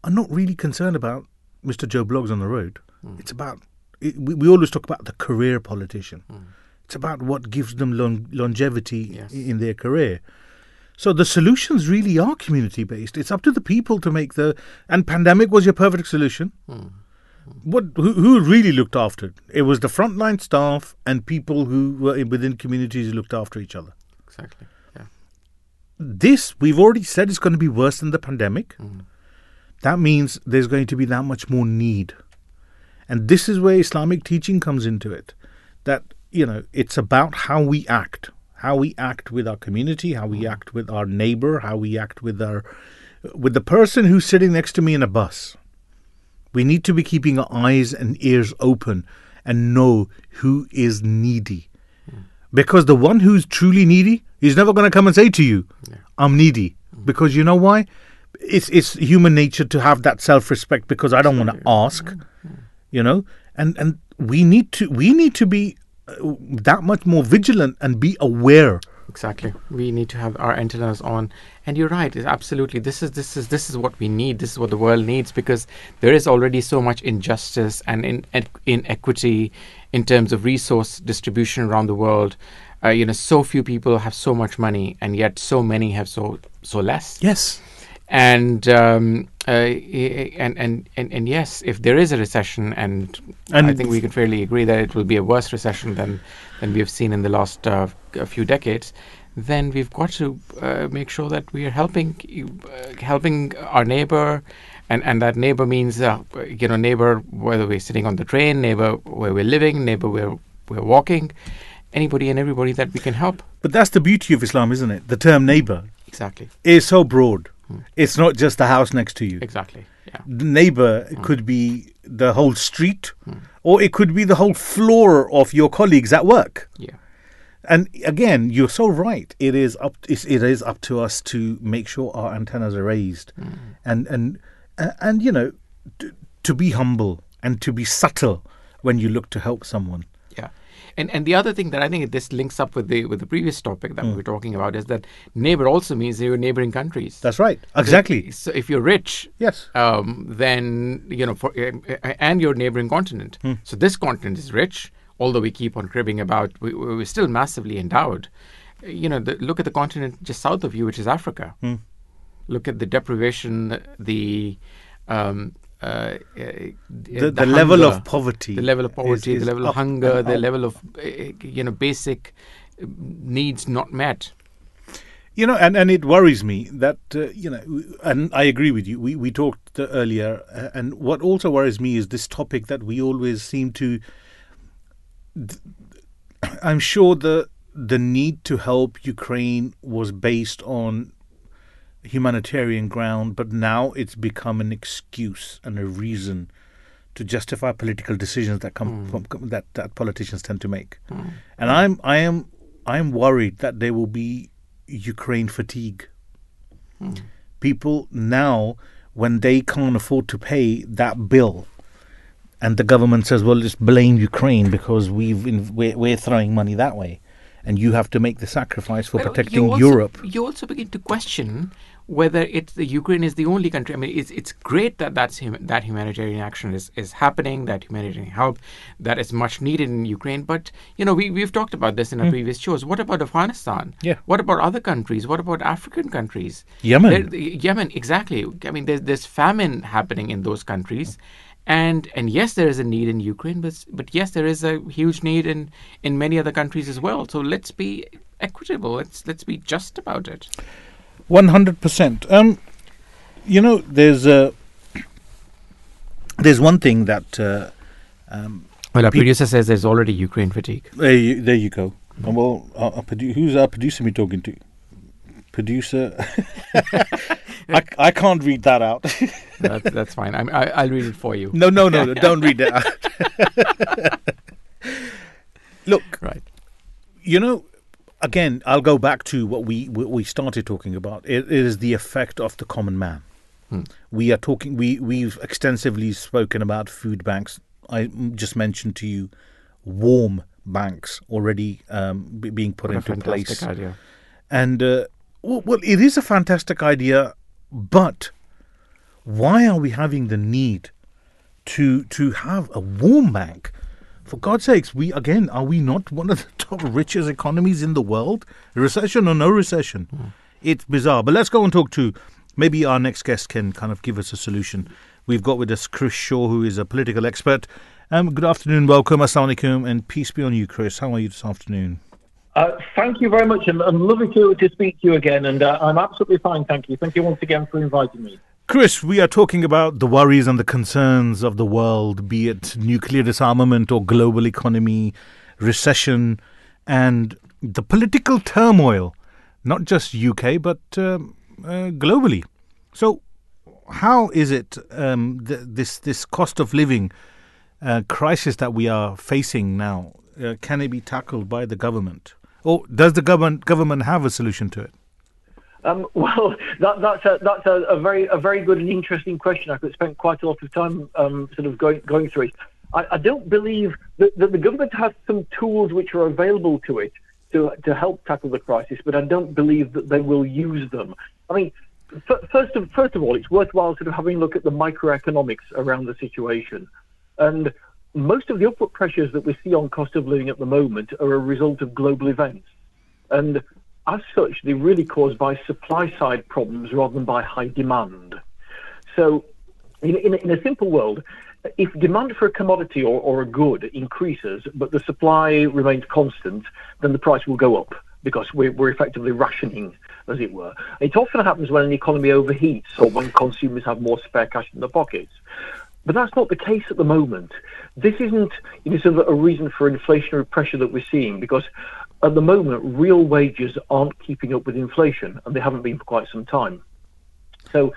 are not really concerned about Mr. Joe Bloggs on the road. It's about, it, we, we always talk about the career politician. Hmm. It's about what gives them lon- longevity Yes. in their career. So the solutions really are community based. It's up to the people to make the. And pandemic was your perfect solution. Hmm. Hmm. What who, who really looked after it? It was the frontline staff and people who were within communities who looked after each other. Exactly. Yeah. This we've already said is going to be worse than the pandemic. That means there's going to be that much more need, and this is where Islamic teaching comes into it. That you know it's about how we act, how we act with our community, how we act with our neighbor, how we act with our with the person who's sitting next to me in a bus. We need to be keeping our eyes and ears open and know who is needy. Because the one who's truly needy is never going to come and say to you, I'm needy. Because you know why? It's, it's human nature to have that self respect because I don't want to ask, you know? And, and we need to we need to be uh, that much more vigilant and be aware. Exactly. We need to have our antennas on. And you're right. Absolutely. This is this is this is what we need. This is what the world needs because there is already so much injustice and in, inequity in terms of resource distribution around the world. Uh, you know, so few people have so much money, and yet so many have so so less. Yes. And um, uh, and, and and and yes, if there is a recession, and, I think we can fairly agree that it will be a worse recession than than we have seen in the last uh, a few decades, then we've got to uh, make sure that we are helping uh, helping our neighbor, and and that neighbor means uh, you know neighbor whether we're sitting on the train, neighbor where we're living, neighbor where we're walking, anybody and everybody that we can help. But that's the beauty of Islam, isn't it? The term neighbor Exactly. is so broad. It's not just the house next to you. Exactly. Yeah. the neighbor mm. could be the whole street mm. or it could be the whole floor of your colleagues at work Yeah. and again you're so right it is up it's, it is up to us to make sure our antennas are raised mm. and and uh, and you know to, to be humble and to be subtle when you look to help someone and and the other thing that I think this links up with the with the previous topic that we were talking about is that neighbor also means your neighboring countries. that's right exactly So if you're rich, yes um, then you know, for uh, and your neighboring continent. So this continent is rich, although we keep on cribbing about. We, we're still massively endowed. You know, the, look at the continent just south of you, which is Africa. Look at the deprivation, the um, uh, uh, the, the, level of poverty the level of poverty, is the level of hunger, the level of uh, you know basic needs not met. You know, and, and it worries me that, uh, you know, and I agree with you. We, we talked uh, earlier, and what also worries me is this topic that we always seem to. I'm sure the the need to help Ukraine was based on humanitarian ground, but now it's become an excuse and a reason to justify political decisions that come hmm. from that, that politicians tend to make. Hmm. And I'm I am I am worried that there will be Ukraine fatigue. Hmm. People now, when they can't afford to pay that bill, and the government says, "Well, just blame Ukraine because we've in, we're, we're throwing money that way, and you have to make the sacrifice for Well, protecting you also, Europe." You also begin to question whether it's the Ukraine is the only country. I mean, it's it's great that that's hum, that humanitarian action is, is happening, that humanitarian help that is much needed in Ukraine. But you know, we we've talked about this in our hmm. previous shows. What about Afghanistan? Yeah. What about other countries? What about African countries? Yemen. There- the- Yemen, exactly. I mean, there's there's famine happening in those countries. And and yes, there is a need in Ukraine, but but yes, there is a huge need in, in many other countries as well. So let's be equitable. Let's let's be just about it. One hundred percent. Um, you know, there's uh, there's one thing that uh, Well, our producer says there's already Ukraine fatigue. there you, there you go. Uh, Well, our, our produ- who's our producer? Me talking to producer. I, I can't read that out. That's, that's fine. I'm, I, I'll read it for you. no, no, no, no, don't read that out. Look, Right. you know, again, I'll go back to what we what we started talking about. It is the effect of the common man. We are talking. We we've extensively spoken about food banks. I just mentioned to you warm banks already um, be- being put What into place. idea. And uh, well, well, it is a fantastic idea, but why are we having the need to to have a warm bank? For God's sakes, we again are we not one of the top richest economies in the world? Recession or no recession, it's bizarre. But let's go and talk to maybe our next guest can kind of give us a solution. We've got with us Chris Shaw, who is a political expert. Um, good afternoon, welcome, assalamu alaikum, and peace be on you, Chris. How are you this afternoon? Uh, thank you very much, and, and lovely to, to speak to you again. And uh, I'm absolutely fine, thank you. Thank you once again for inviting me. Chris, we are talking about the worries and the concerns of the world, be it nuclear disarmament or global economy, recession, and the political turmoil, not just UK, but um, uh, globally. So, how is it um, th- this this cost of living uh, crisis that we are facing now? Uh, can it be tackled by the government, or does the government government have a solution to it? Um, well, that, that's a that's a, a very a very good and interesting question. I could spend quite a lot of time um, sort of going going through it. I, I don't believe that, that the government has some tools which are available to it to to help tackle the crisis, but I don't believe that they will use them. I mean, f- first of first of all, it's worthwhile sort of having a look at the microeconomics around the situation, and most of the upward pressures that we see on cost of living at the moment are a result of global events. And as such, they're really caused by supply side problems rather than by high demand. So, in, in, a- in a simple world, if demand for a commodity or, or a good increases, but the supply remains constant, then the price will go up because we're, we're effectively rationing, as it were. It often happens when an economy overheats or when consumers have more spare cash in their pockets. But that's not the case at the moment. This isn't you know, sort of a reason for inflationary pressure that we're seeing because at the moment, real wages aren't keeping up with inflation and they haven't been for quite some time. So,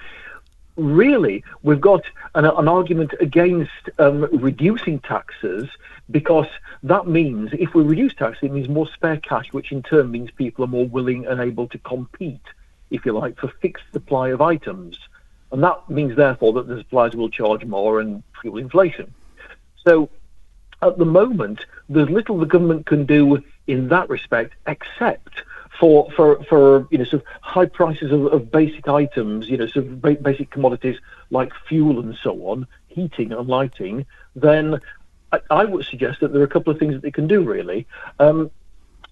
really, we've got an, an argument against um, reducing taxes because that means if we reduce taxes, it means more spare cash, which in turn means people are more willing and able to compete, if you like, for fixed supply of items. And that means, therefore, that the suppliers will charge more and fuel inflation. So, at the moment, there's little the government can do in that respect, except for for for you know sort of high prices of, of basic items, you know, sort of ba- basic commodities like fuel and so on, heating and lighting. Then I, I would suggest that there are a couple of things that they can do really. Um,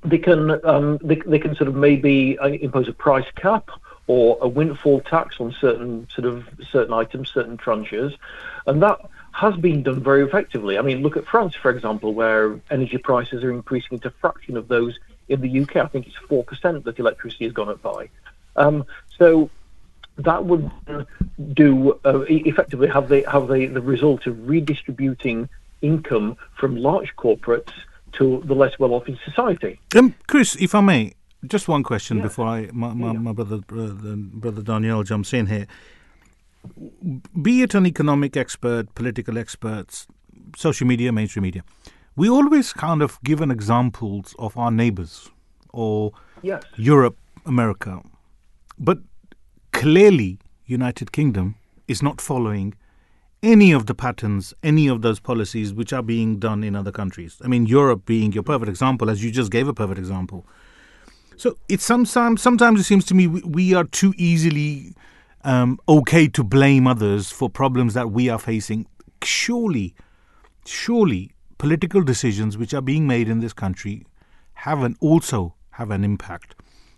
they can um, they, they can sort of maybe uh, impose a price cap or a windfall tax on certain sort of certain items, certain tranches, and that has been done very effectively. I mean, look at France, for example, where energy prices are increasing to a fraction of those in the UK. I think it's four percent that electricity has gone up by. Um, so that would do uh, effectively have the have the, the result of redistributing income from large corporates to the less well-off in society. Um, Chris, if I may, just one question Yeah. before I my, my, Yeah. my brother, brother brother Daniel jumps in here. Be it an economic expert, political experts, social media, mainstream media, we always kind of give an examples of our neighbors or Yes. Europe, America, but clearly United Kingdom is not following any of the patterns, any of those policies which are being done in other countries. I mean, Europe being your perfect example, as you just gave a perfect example. So it's sometimes sometimes it seems to me we, we are too easily um, okay to blame others for problems that we are facing. Surely, surely, political decisions which are being made in this country have an also have an impact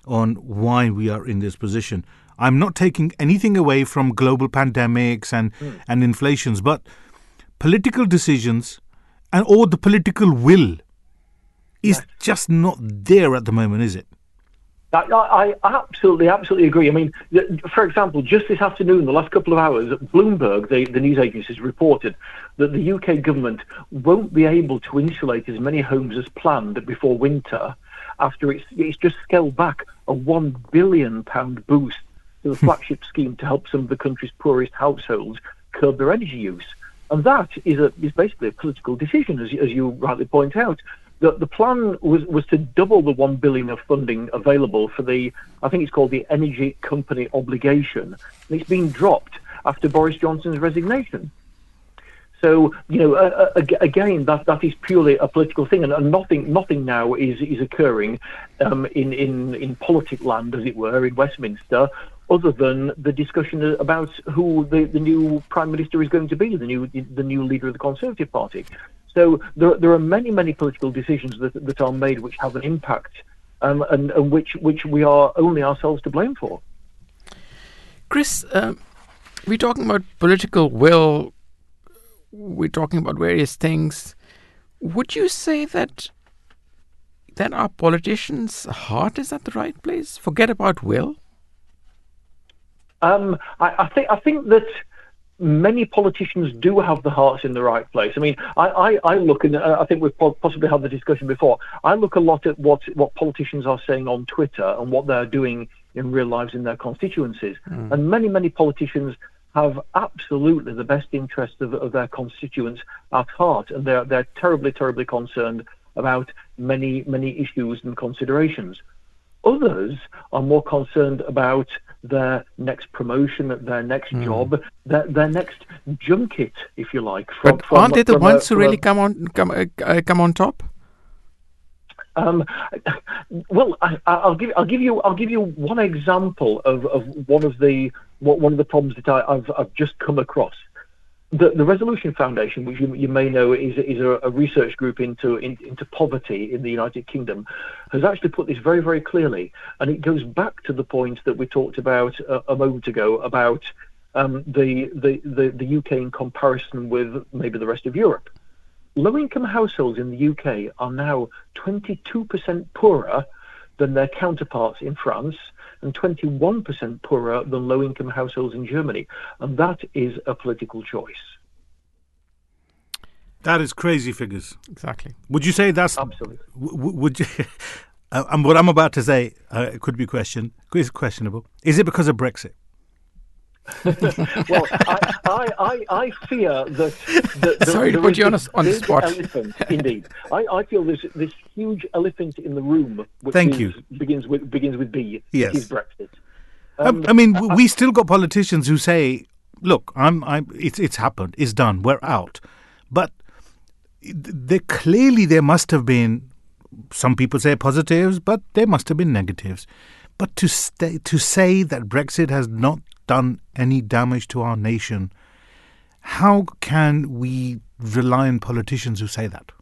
on why we are in this position. I'm not taking anything away from global pandemics and, and inflations, but political decisions and or the political will is just not there at the moment, is it? I, I, absolutely, absolutely agree. I mean, th- for example, just this afternoon, the last couple of hours, Bloomberg, the, the news agency, has reported that the UK government won't be able to insulate as many homes as planned before winter after it's, it's just scaled back a £1 billion boost to the hmm. flagship scheme to help some of the country's poorest households curb their energy use. And that is, a, is basically a political decision, as, as you rightly point out. The, the plan was, was to double the one billion of funding available for the, I think it's called the Energy Company Obligation, and it's been dropped after Boris Johnson's resignation. So you know, uh, uh, again, that that is purely a political thing, and, and nothing nothing now is is occurring um, in in in politic land, as it were, in Westminster, other than the discussion about who the, the new prime minister is going to be, the new the new leader of the Conservative Party. So there there are many many political decisions that that are made which have an impact, um, and, and which which we are only ourselves to blame for. Chris, um, we're talking about political will. We're talking about various things. Would you say that that our politicians' heart is at the right place? Forget about will. Um, I, I think I think that many politicians do have the hearts in the right place. I mean, I, I, I look and uh, I think we've possibly had the discussion before. I look a lot at what what politicians are saying on Twitter and what they're doing in real lives in their constituencies, and many many politicians have absolutely the best interests of, of their constituents at heart, and they're they're terribly terribly concerned about many many issues and considerations. Others are more concerned about their next promotion, their next job, their, their next junket, if you like. From, But aren't they the from a- ones who from a- really come on come uh, uh, come on top? Um, well, I, I- I'll give I'll give you I'll give you one example of, of one of the what one of the problems that I, I've I've just come across. The, the Resolution Foundation, which you, you may know is, is a, a research group into in, into poverty in the United Kingdom, has actually put this very very clearly, and it goes back to the point that we talked about a, a moment ago about um, the, the the the UK in comparison with maybe the rest of Europe. Low income households in the UK are now 22% poorer than their counterparts in France and 21% poorer than low income households in Germany. And that is a political choice. That is crazy figures. Exactly. Would you say that's Absolutely. w- w- would you? uh, and what I'm about to say uh, could be question is questionable. Is it because of Brexit? Well, I, I, I, I fear that. Sorry to put you on a- on the spot. Elephant, indeed, I, I feel there's this huge elephant in the room. Which Thank is- you. Begins with begins with B. Yes. Is Brexit. Um, I mean, w we still got politicians who say, "Look, I'm, I'm, it's, it's happened, it's done, we're out," but there clearly there must have been. Some people say positives, but there must have been negatives. But to stay, to say that Brexit has not done any damage to our nation, how can we rely on politicians who say that?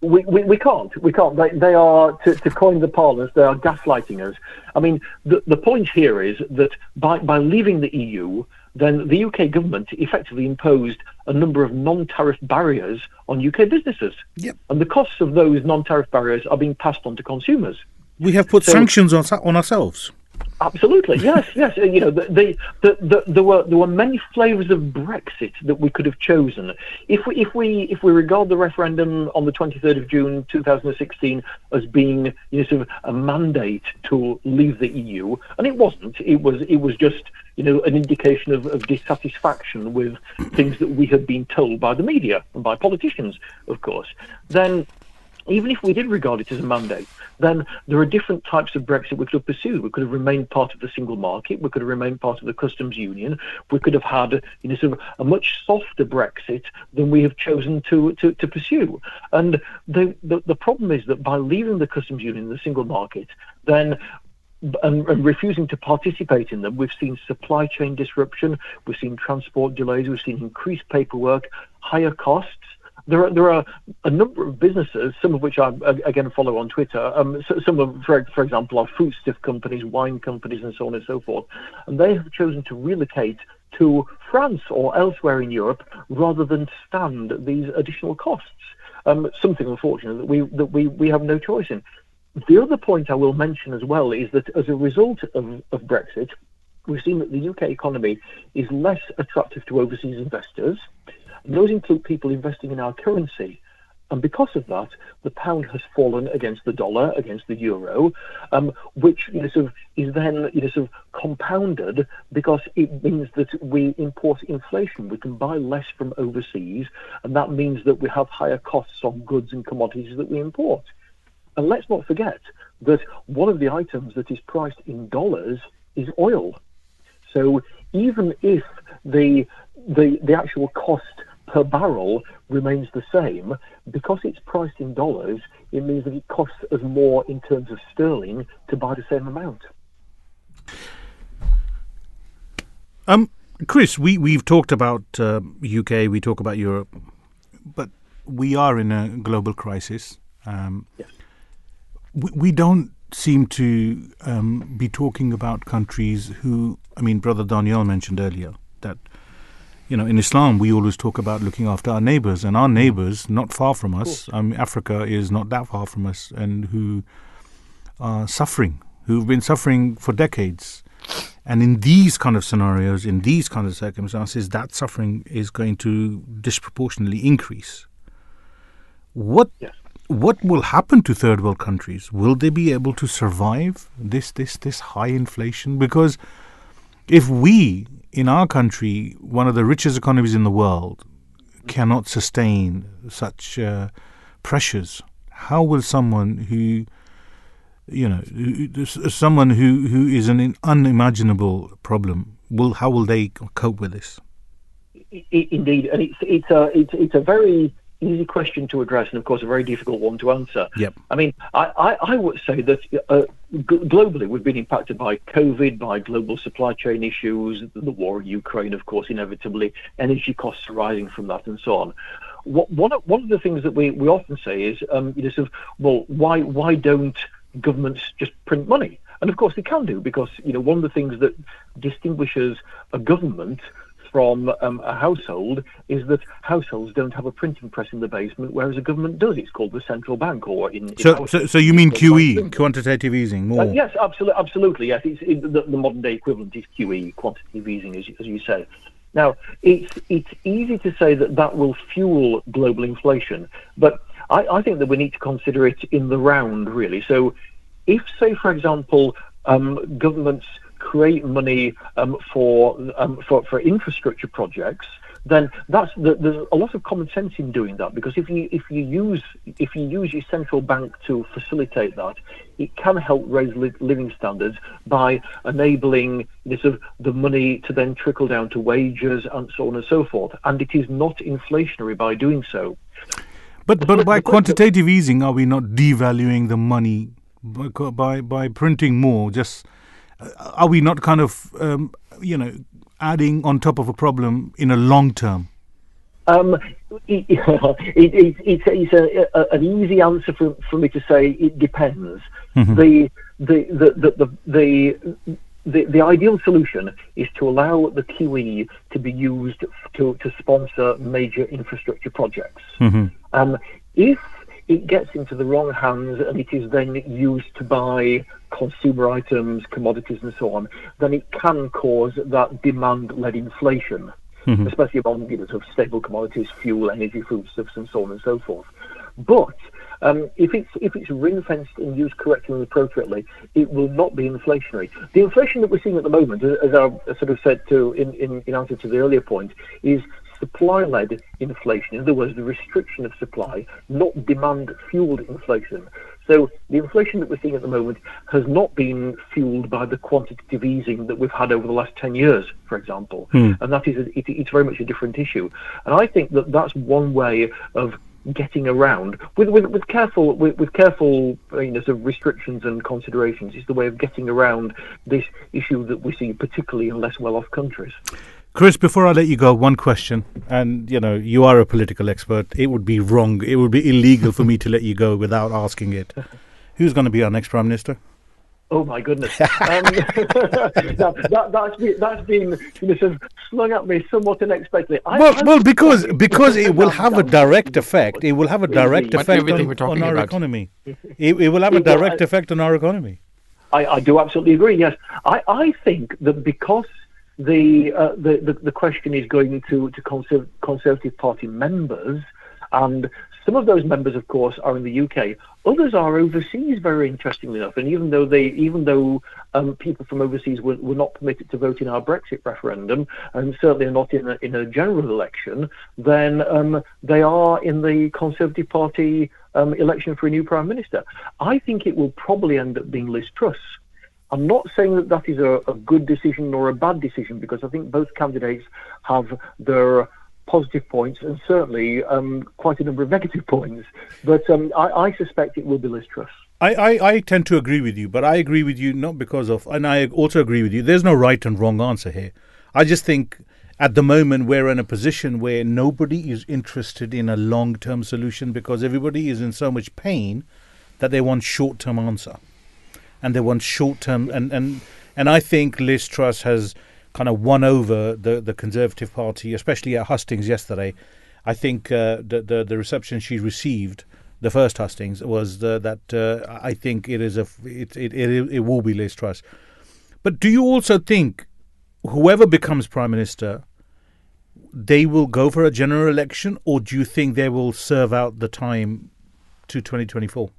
We, we, we can't. We can't. They, they are, to, to coin the parlance, they are gaslighting us. I mean, the, the point here is that by, by leaving the EU, then the UK government effectively imposed a number of non tariff barriers on UK businesses. Yep. And the costs of those non tariff barriers are being passed on to consumers. We have put So- sanctions on, on ourselves. Absolutely, yes, yes. You know, the, the, the, the, there were there were many flavours of Brexit that we could have chosen. If we if we if we regard the referendum on the 23rd of June 2016 as being you know, sort of a mandate to leave the EU, and it wasn't. It was it was just you know an indication of, of dissatisfaction with things that we had been told by the media and by politicians, of course. Then even if we did regard it as a mandate, then there are different types of Brexit we could have pursued. We could have remained part of the single market. We could have remained part of the customs union. We could have had you know, sort of a much softer Brexit than we have chosen to, to, to pursue. And the, the, the problem is that by leaving the customs union, the single market, then and, and, refusing to participate in them. We've seen supply chain disruption, we've seen transport delays, we've seen increased paperwork, higher costs, there are there are a number of businesses, some of which I again follow on Twitter. Um, some of, for, for example, are fruit stiff companies, wine companies, and so on and so forth, and they have chosen to relocate to France or elsewhere in Europe rather than stand these additional costs. Um, something unfortunate that we that we, we have no choice in. The other point I will mention as well is that as a result of, of Brexit, we've seen that the UK economy is less attractive to overseas investors. Those include people investing in our currency. And because of that, the pound has fallen against the dollar, against the euro, um, which you know, sort of is then you know, sort of compounded because it means that we import inflation. We can buy less from overseas, and that means that we have higher costs on goods and commodities that we import. And let's not forget that one of the items that is priced in dollars is oil. So even if the the, the actual cost per barrel remains the same, because it's priced in dollars, it means that it costs us more in terms of sterling to buy the same amount. Um, Chris, we we've talked about uh, UK, we talk about Europe, but we are in a global crisis. Um, yes. we, we don't seem to um, be talking about countries who, I mean, Brother Daniel mentioned earlier that you know, in Islam, we always talk about looking after our neighbors, and our neighbors, not far from us, um, Africa is not that far from us, and who are suffering, who've been suffering for decades. And in these kind of scenarios, in these kind of circumstances, that suffering is going to disproportionately increase. What yes. what will happen to third world countries? Will they be able to survive this this this high inflation? Because if we in our country, one of the richest economies in the world, cannot sustain such uh, pressures, how will someone who, you know, someone who, who is an unimaginable problem, will how will they cope with this? Indeed, and it's it's a it's, it's a very easy question to address, and of course a very difficult one to answer. Yep. I mean, I, I, I would say that uh, g- globally we've been impacted by COVID, by global supply chain issues, the war in Ukraine, of course, inevitably, energy costs arising from that, and so on. What, one, of, one of the things that we, we often say is, um, you know, sort of, well, why why don't governments just print money? And of course they can do because you know one of the things that distinguishes a government from um, a household is that households don't have a printing press in the basement, whereas a government does. It's called the central bank, or in, so, so, so you mean QE, quantitative easing, more? Uh, yes, absolutely, absolutely. Yes, it's, it, the, the, modern day equivalent is QE, quantitative easing, as, as you say. Now, it's it's easy to say that that will fuel global inflation, but I, I think that we need to consider it in the round, really. So, if, say, for example, um, governments create money um, for, um, for for infrastructure projects, then that's the, there's a lot of common sense in doing that because if you if you use if you use your central bank to facilitate that, it can help raise li- living standards by enabling this of the money to then trickle down to wages and so on and so forth. And it is not inflationary by doing so. But but by quantitative easing, are we not devaluing the money by by, by printing more? Just are we not kind of, um, you know, adding on top of a problem in a long term? Um, it, it, it, it's a, a, an easy answer for, for me to say it depends. Mm-hmm. The, the, the, the, the, the, the ideal solution is to allow the QE to be used to, to sponsor major infrastructure projects. Mm-hmm. Um, if it gets into the wrong hands and it is then used to buy consumer items, commodities, and so on, then it can cause that demand-led inflation, mm-hmm. especially among you know, sort of stable commodities, fuel, energy, foodstuffs, and so on and so forth. But um, if it's if it's ring fenced and used correctly and appropriately, it will not be inflationary. The inflation that we're seeing at the moment, as I sort of said to in, in, in answer to the earlier point, is supply-led inflation. In other words, the restriction of supply, not demand-fueled inflation. So the inflation that we're seeing at the moment has not been fueled by the quantitative easing that we've had over the last 10 years, for example. Hmm. And that is, a, it, it's very much a different issue. And I think that that's one way of getting around with with, with careful with, with careful you know, sort of restrictions and considerations is the way of getting around this issue that we see particularly in less well-off countries. Chris, before I let you go, one question. And, you know, you are a political expert. It would be wrong, it would be illegal for me to let you go without asking it. Who's going to be our next Prime Minister? Oh my goodness! Um, that, that, that's been that's been you know, sort of slung at me somewhat unexpectedly. I- Well, well, because because it will have a direct effect. It will have a direct Indeed. effect everything on, we're talking on our about. economy. It, it will have a direct effect on our economy. I, I do absolutely agree. Yes, I, I think that because the, uh, the the the question is going to to Conserv- Conservative Party members, and some of those members, of course, are in the UK. Others are overseas. Very interestingly enough, and even though they even though um, people from overseas were, were not permitted to vote in our Brexit referendum, and certainly not in a, in a general election, then um, they are in the Conservative Party um, election for a new prime minister. I think it will probably end up being Liz Truss. I'm not saying that that is a, a good decision or a bad decision because I think both candidates have their positive points and certainly um, quite a number of negative points. But um, I, I suspect it will be Liz Truss. I, I, I tend to agree with you, but I agree with you not because of, and I also agree with you, there's no right and wrong answer here. I just think at the moment we're in a position where nobody is interested in a long term solution because everybody is in so much pain that they want short term answer. And they want short term, and, and, and I think Liz Truss has kind of won over the, the Conservative Party, especially at Hustings yesterday. I think uh, the, the the reception she received, the first Hustings, was the, that uh, I think it is a it, it it it will be Liz Truss. But do you also think whoever becomes prime minister, they will go for a general election, or do you think they will serve out the time to twenty twenty four?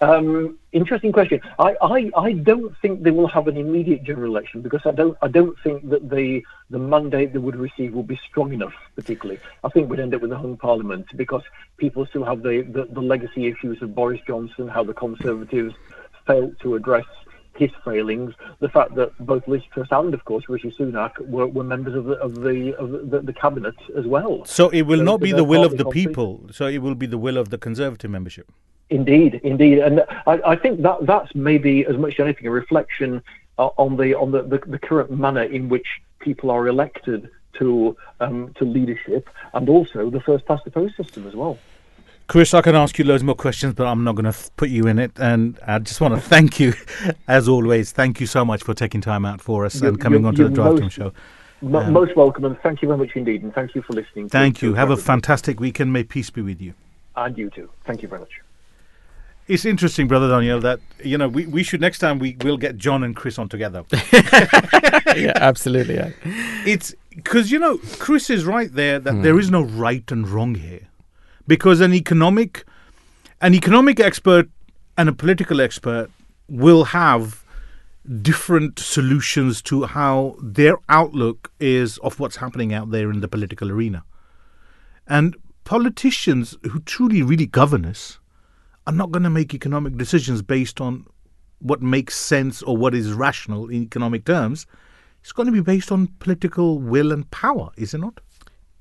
Um, interesting question. I, I, I don't think they will have an immediate general election because I don't I don't think that the the mandate they would receive will be strong enough. Particularly, I think we'd end up with a hung parliament because people still have the, the, the legacy issues of Boris Johnson, how the Conservatives failed to address his failings, the fact that both Liz Truss and, of course, Rishi Sunak were, were members of the of the of the, the cabinet as well. So it will So not be the will of the people. So it will be the will of the Conservative membership. Indeed, indeed, and I, I think that that's maybe as much as anything a reflection uh, on the on the, the, the current manner in which people are elected to um, to leadership, and also the first past the post system as well. Chris, I can ask you loads more questions, but I'm not going to put you in it. And I just want to thank you, as always. Thank you so much for taking time out for us You- and coming on to the you're Drive Time Show. Mo- Um, most welcome, and thank you very much indeed, and thank you for listening. Thank to you. Have a fantastic weekend. May peace be with you. and you too. Thank you very much. It's interesting, brother Daniel, that you know we, we should next time we will get John and Chris on together. yeah, absolutely. Yeah. it's because you know Chris is right there that hmm. there is no right and wrong here, because an economic, an economic expert and a political expert will have different solutions to how their outlook is of what's happening out there in the political arena, and politicians who truly really govern us are not going to make economic decisions based on what makes sense or what is rational in economic terms. It's going to be based on political will and power, is it not?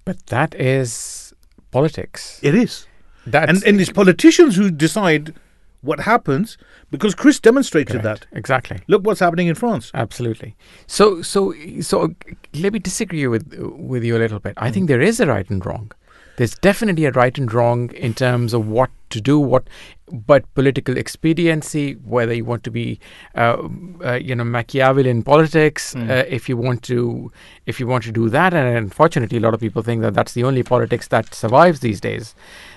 But that is politics. It is. That's and and it's politicians who decide what happens because Chris demonstrated correct. that. exactly. Look what's happening in France. Absolutely. So, so, so, uh, let me disagree with with you a little bit. I think hmm. there is a right and wrong. There's definitely a right and wrong in terms of what to do, what, but political expediency, whether you want to be, uh, uh, you know, Machiavellian politics, uh, if you want to, if you want to do that, and unfortunately, a lot of people think that that's the only politics that survives these days.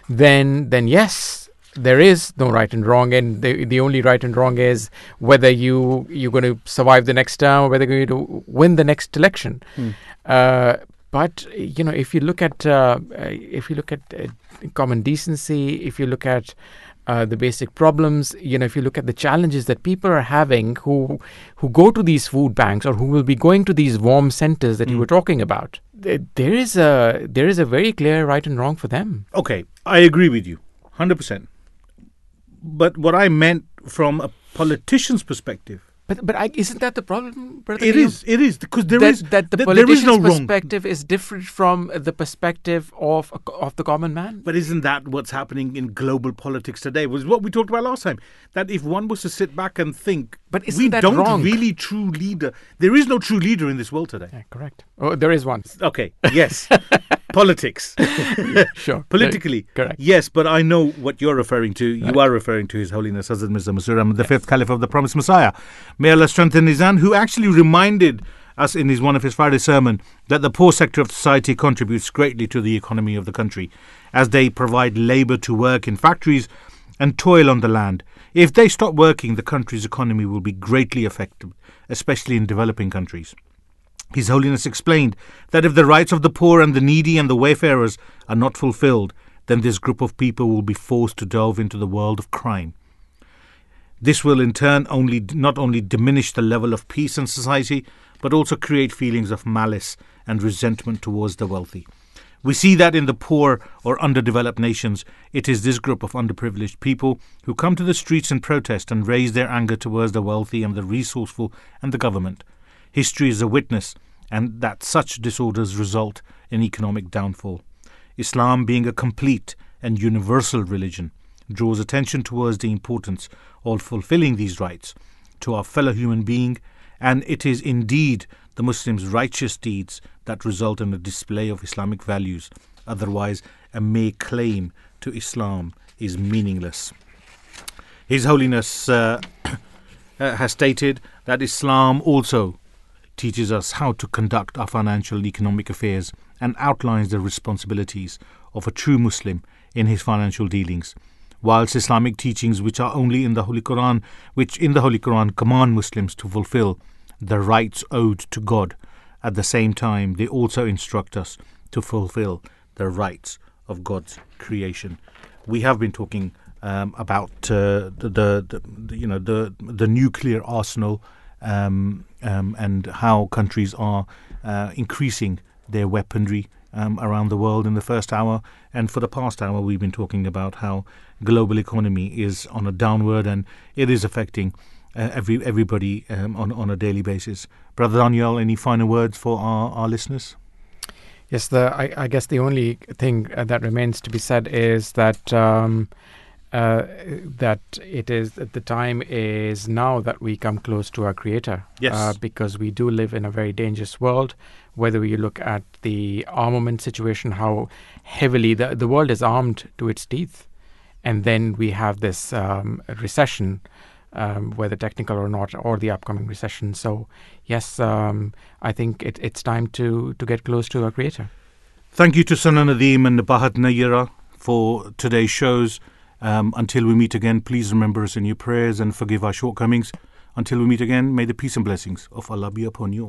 Then, then yes, there is no right and wrong, and the the only right and wrong is whether you you're going to survive the next term or whether you're going to win the next election. Uh, but you know, if you look at uh, uh, if you look at uh, common decency, if you look at uh, the basic problems. You know, if you look at the challenges that people are having who who go to these food banks or who will be going to these warm centers that you Mm. were talking about, th- there is a there is a very clear right and wrong for them. Okay, I agree with you, hundred percent. But what I meant from a politician's perspective, But but I, isn't that the problem, brother? it Neil? is, it is because there that, is that the th- there is politician's no wrong. perspective is different from the perspective of of the common man. But isn't that what's happening in global politics today? Was what we talked about last time. That if one was to sit back and think, But isn't we that don't wrong? really true leader. There is no true leader in this world today. Yeah, correct. Oh, there is one. Okay, yes, politics, Sure. politically, Correct. Yes, but I know what you're referring to. You are referring to His Holiness Hazrat Mirza Masroor Ahmad, the fifth Caliph of the Promised Messiah. May Allah strengthen his hand, who actually reminded us in his one of his Friday sermon that the poor sector of society contributes greatly to the economy of the country, as they provide labour to work in factories and toil on the land. If they stop working, the country's economy will be greatly affected, especially in developing countries. His Holiness explained that if the rights of the poor and the needy and the wayfarers are not fulfilled, then this group of people will be forced to delve into the world of crime. This will in turn only not only diminish the level of peace in society, but also create feelings of malice and resentment towards the wealthy. We see that in the poor or underdeveloped nations, it is this group of underprivileged people who come to the streets and protest and raise their anger towards the wealthy and the resourceful and the government. History is a witness, and that such disorders result in economic downfall. Islam, being a complete and universal religion, draws attention towards the importance of fulfilling these rights to our fellow human being, and it is indeed the Muslims' righteous deeds that result in a display of Islamic values. Otherwise, a mere claim to Islam is meaningless. His Holiness uh, uh, has stated that Islam also teaches us how to conduct our financial and economic affairs and outlines the responsibilities of a true Muslim in his financial dealings. Whilst Islamic teachings, which are only in the Holy Quran, which in the Holy Quran command Muslims to fulfill the rights owed to God, at the same time they also instruct us to fulfill the rights of God's creation. We have been talking um, about uh, the, the, the you know the the nuclear arsenal um, um, and how countries are uh, increasing their weaponry um, around the world in the first hour. And for the past hour, we've been talking about how global economy is on a downward and it is affecting uh, every everybody um, on on a daily basis. Brother Daniel, any final words for our, our listeners? Yes, the I, I guess the only thing uh, that remains to be said is that um, uh, that it is that the time is now that we come close to our Creator. Yes. Uh, because we do live in a very dangerous world. Whether you look at the armament situation, how heavily the the world is armed to its teeth, and then we have this um, recession. Um, whether technical or not, or the upcoming recession. So, yes, um, I think it, it's time to, to get close to our Creator. Thank you to Sana Nadeem and Bahat Nayira for today's shows. Um, until we meet again, please remember us in your prayers and forgive our shortcomings. Until we meet again, may the peace and blessings of Allah be upon you.